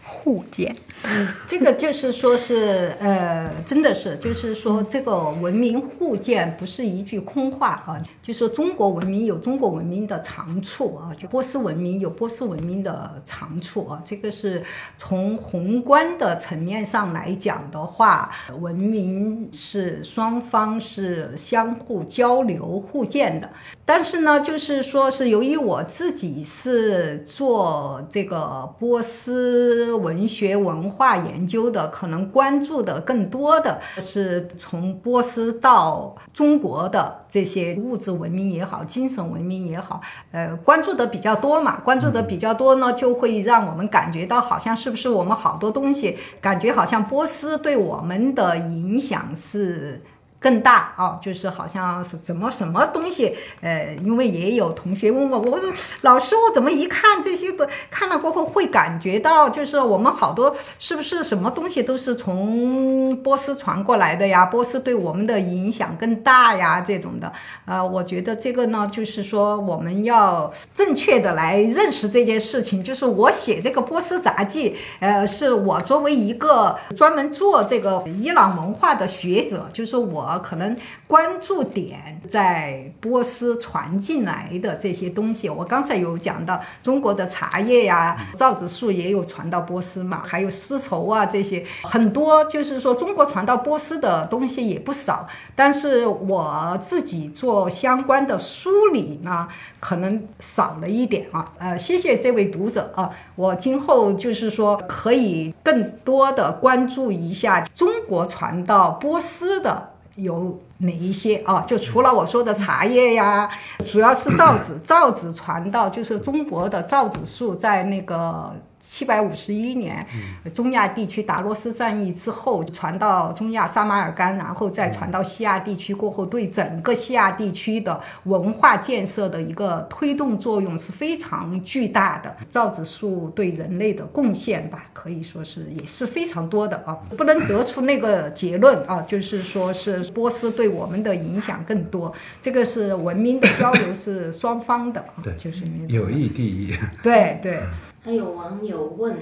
互鉴，嗯，这个就是说是，呃，真的是，就是说这个文明互鉴不是一句空话啊，就说中国文明有中国文明的长处啊，就波斯文明有波斯文明的长处啊，这个是从宏观的层面上来讲的话，文明是双方是相互交流互鉴的。但是呢，就是说是由于我自己是做这个波斯文学文化研究的，可能关注的更多的是从波斯到中国的这些物质文明也好，精神文明也好，呃，关注的比较多嘛。关注的比较多呢，就会让我们感觉到好像是不是我们好多东西，感觉好像波斯对我们的影响是。更大啊，就是好像是怎么什么东西，呃，因为也有同学问我，我说老师，我怎么一看这些都看了过后，会感觉到就是我们好多是不是什么东西都是从波斯传过来的呀？波斯对我们的影响更大呀，这种的，呃，我觉得这个呢，就是说我们要正确的来认识这件事情。就是我写这个波斯杂记，呃，是我作为一个专门做这个伊朗文化的学者，就是我。可能关注点在波斯传进来的这些东西，我刚才有讲到中国的茶叶呀、造纸术也有传到波斯嘛，还有丝绸啊这些很多，就是说中国传到波斯的东西也不少。但是我自己做相关的梳理呢，可能少了一点啊。呃，谢谢这位读者啊，我今后就是说可以更多的关注一下中国传到波斯的。有哪一些啊？就除了我说的茶叶呀，主要是造纸，造纸传到就是中国的造纸术在那个。七百五十一年，中亚地区达罗斯战役之后，传到中亚撒马尔干，然后再传到西亚地区过后，对整个西亚地区的文化建设的一个推动作用是非常巨大的。造纸术对人类的贡献吧，可以说是也是非常多的啊，不能得出那个结论啊，就是说是波斯对我们的影响更多。这个是文明的交流是双方的，对，就是有意第一。对对。还有网友问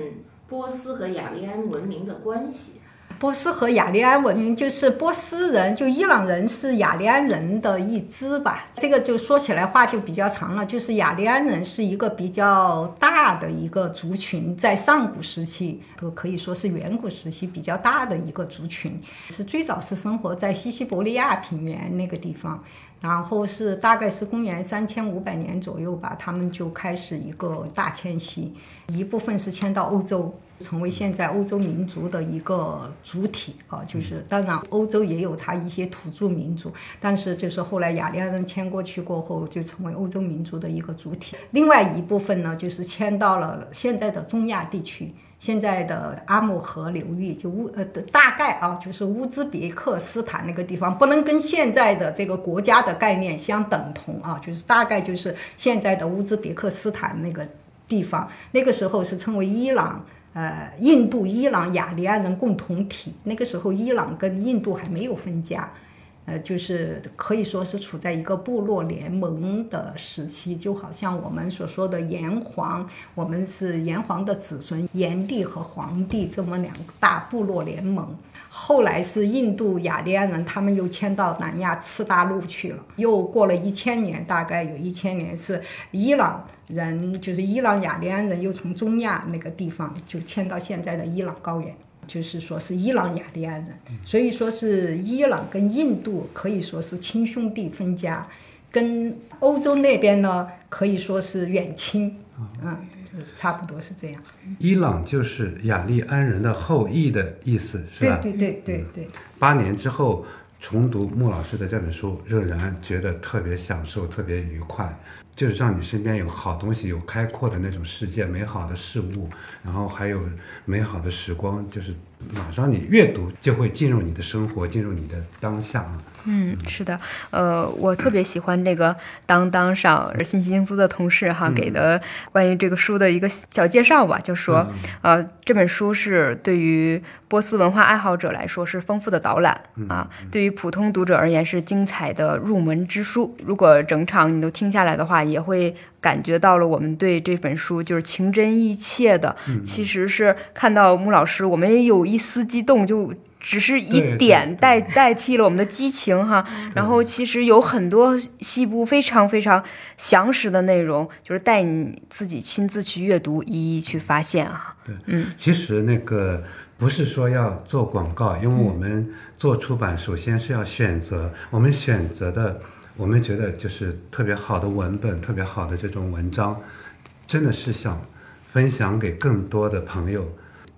波斯和雅利安文明的关系。波斯和雅利安文明就是波斯人，就伊朗人是雅利安人的一支吧。这个就说起来话就比较长了。就是雅利安人是一个比较大的一个族群，在上古时期都可以说是远古时期比较大的一个族群，是最早是生活在西西伯利亚平原那个地方。然后是大概是公元三千五百年左右吧，他们就开始一个大迁徙，一部分是迁到欧洲，成为现在欧洲民族的一个主体啊。就是当然欧洲也有它一些土著民族，但是就是后来雅利安人迁过去过后，就成为欧洲民族的一个主体。另外一部分呢，就是迁到了现在的中亚地区。现在的阿姆河流域，就乌呃的大概啊，就是乌兹别克斯坦那个地方，不能跟现在的这个国家的概念相等同啊，就是大概就是现在的乌兹别克斯坦那个地方，那个时候是称为伊朗，呃，印度伊朗雅利安人共同体，那个时候伊朗跟印度还没有分家。呃，就是可以说是处在一个部落联盟的时期，就好像我们所说的炎黄，我们是炎黄的子孙，炎帝和黄帝这么两大部落联盟。后来是印度雅利安人，他们又迁到南亚次大陆去了。又过了一千年，大概有一千年是伊朗人，就是伊朗雅利安人，又从中亚那个地方就迁到现在的伊朗高原，就是说是伊朗雅利安人。所以说是伊朗跟印度可以说是亲兄弟分家，跟欧洲那边呢可以说是远亲，嗯。差不多是这样。伊朗就是雅利安人的后裔的意思，是吧？对对对对对。八年之后重读穆老师的这本书，仍然觉得特别享受，特别愉快。就是让你身边有好东西，有开阔的那种世界，美好的事物，然后还有美好的时光，就是马上你阅读就会进入你的生活，进入你的当下啊。嗯，是的，呃，我特别喜欢这个当当上信息公司的同事哈给的关于这个书的一个小介绍吧，就说，呃，这本书是对于波斯文化爱好者来说是丰富的导览啊，对于普通读者而言是精彩的入门之书。如果整场你都听下来的话，也会感觉到了我们对这本书就是情真意切的，其实是看到穆老师，我们也有一丝激动就。只是以点代代替了我们的激情哈，然后其实有很多西部非常非常详实的内容，就是带你自己亲自去阅读，一一去发现啊。对，嗯，其实那个不是说要做广告，因为我们做出版，首先是要选择，我们选择的，我们觉得就是特别好的文本，特别好的这种文章，真的是想分享给更多的朋友。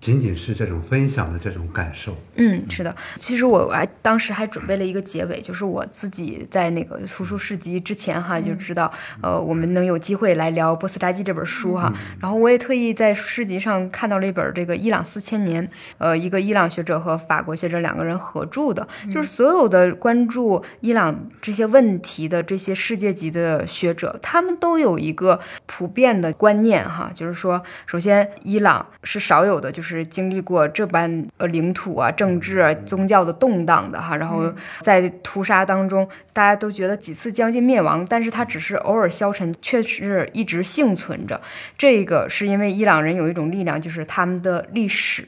仅仅是这种分享的这种感受，嗯，是的。其实我还当时还准备了一个结尾，就是我自己在那个图书市集之前哈就知道，呃，我们能有机会来聊《波斯札记》这本书哈。然后我也特意在市集上看到了一本这个《伊朗四千年》，呃，一个伊朗学者和法国学者两个人合著的，就是所有的关注伊朗这些问题的这些世界级的学者，他们都有一个普遍的观念哈，就是说，首先伊朗是少有的，就是。是经历过这般呃领土啊、政治啊、宗教的动荡的哈，然后在屠杀当中，大家都觉得几次将近灭亡，但是他只是偶尔消沉，却是一直幸存着。这个是因为伊朗人有一种力量，就是他们的历史，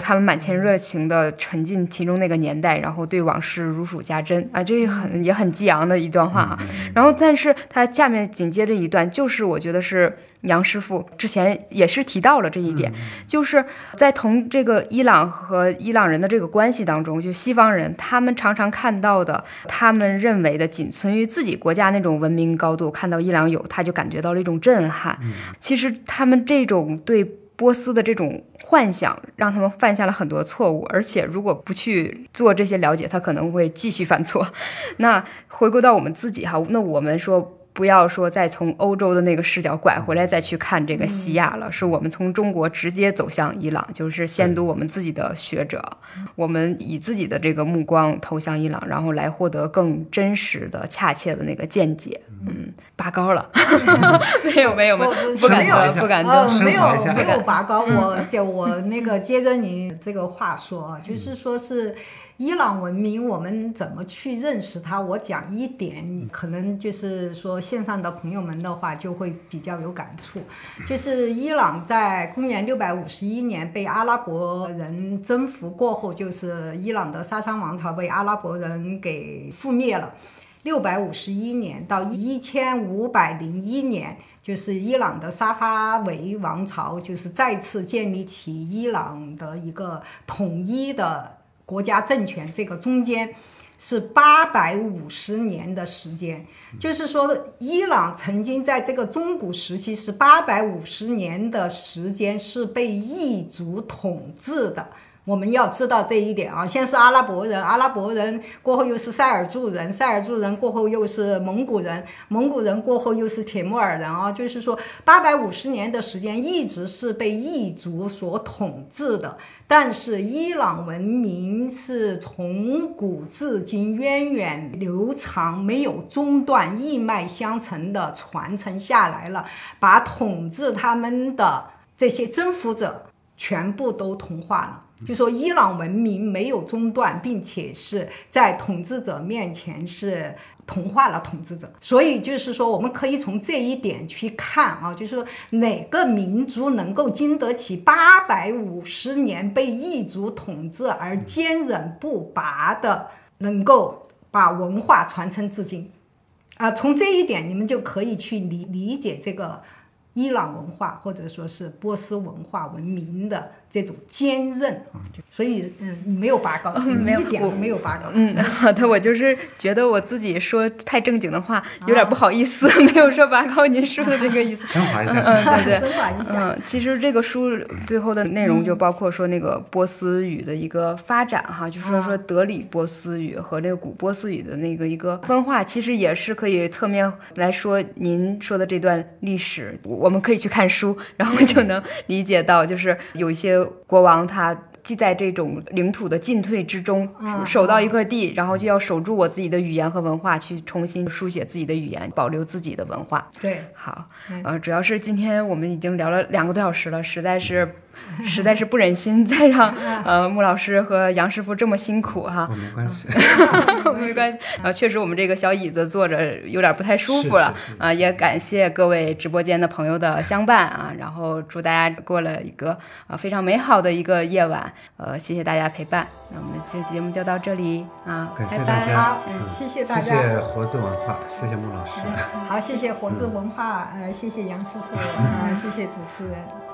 他们满腔热情的沉浸其中那个年代，然后对往事如数家珍啊，这很也很激昂的一段话啊。然后，但是他下面紧接着一段，就是我觉得是。杨师傅之前也是提到了这一点，就是在同这个伊朗和伊朗人的这个关系当中，就西方人他们常常看到的，他们认为的仅存于自己国家那种文明高度，看到伊朗有，他就感觉到了一种震撼。其实他们这种对波斯的这种幻想，让他们犯下了很多错误，而且如果不去做这些了解，他可能会继续犯错。那回归到我们自己哈，那我们说。不要说再从欧洲的那个视角拐回来再去看这个西亚了，是我们从中国直接走向伊朗，就是先读我们自己的学者，我们以自己的这个目光投向伊朗，然后来获得更真实的、恰切的那个见解。嗯，拔高了，没有没有没有，不敢当不敢当，没有没有拔高。我就我那个接着你这个话说啊，就是说是。伊朗文明，我们怎么去认识它？我讲一点，可能就是说线上的朋友们的话就会比较有感触。就是伊朗在公元六百五十一年被阿拉伯人征服过后，就是伊朗的沙桑王朝被阿拉伯人给覆灭了。六百五十一年到一千五百零一年，就是伊朗的沙发维王朝就是再次建立起伊朗的一个统一的。国家政权这个中间是八百五十年的时间，就是说，伊朗曾经在这个中古时期是八百五十年的时间是被异族统治的。我们要知道这一点啊，先是阿拉伯人，阿拉伯人过后又是塞尔柱人，塞尔柱人过后又是蒙古人，蒙古人过后又是铁木尔人啊，就是说八百五十年的时间一直是被异族所统治的。但是伊朗文明是从古至今源远流长，没有中断，一脉相承的传承下来了，把统治他们的这些征服者全部都同化了。就说伊朗文明没有中断，并且是在统治者面前是同化了统治者。所以就是说，我们可以从这一点去看啊，就是说哪个民族能够经得起八百五十年被异族统治而坚韧不拔的，能够把文化传承至今。啊，从这一点你们就可以去理理解这个伊朗文化或者说是波斯文化文明的这种坚韧啊。所以，嗯，你没有拔高，没有一点没有拔高。嗯，好的，我就是觉得我自己说太正经的话，有点不好意思，没有说拔高您说的这个意思。升华一下。嗯，对对。升华一下。嗯，其实这个书最后的内容就包括说那个波斯语的一个发展哈，就说说德里波斯语和这个古波斯语的那个一个分化，其实也是可以侧面来说您说的这段历史，我们可以去看书，然后就能理解到，就是有一些国王他。既在这种领土的进退之中，嗯守到一块地，然后就要守住我自己的语言和文化，去重新书写自己的语言，保留自己的文化。对，好，呃，主要是今天我们已经聊了两个多小时了，实在是，实在是不忍心 再让呃穆老师和杨师傅这么辛苦哈我。没关系，没关系，啊，确实我们这个小椅子坐着有点不太舒服了是是是啊，也感谢各位直播间的朋友的相伴啊，然后祝大家过了一个啊非常美好的一个夜晚，呃，谢谢大家陪伴，那我们这期节目就到这里啊，感谢拜拜。大家好，嗯谢谢大家。谢谢活字文化，谢谢穆老师。好，谢谢活字文化，呃，谢谢杨师傅，呃，谢谢主持人。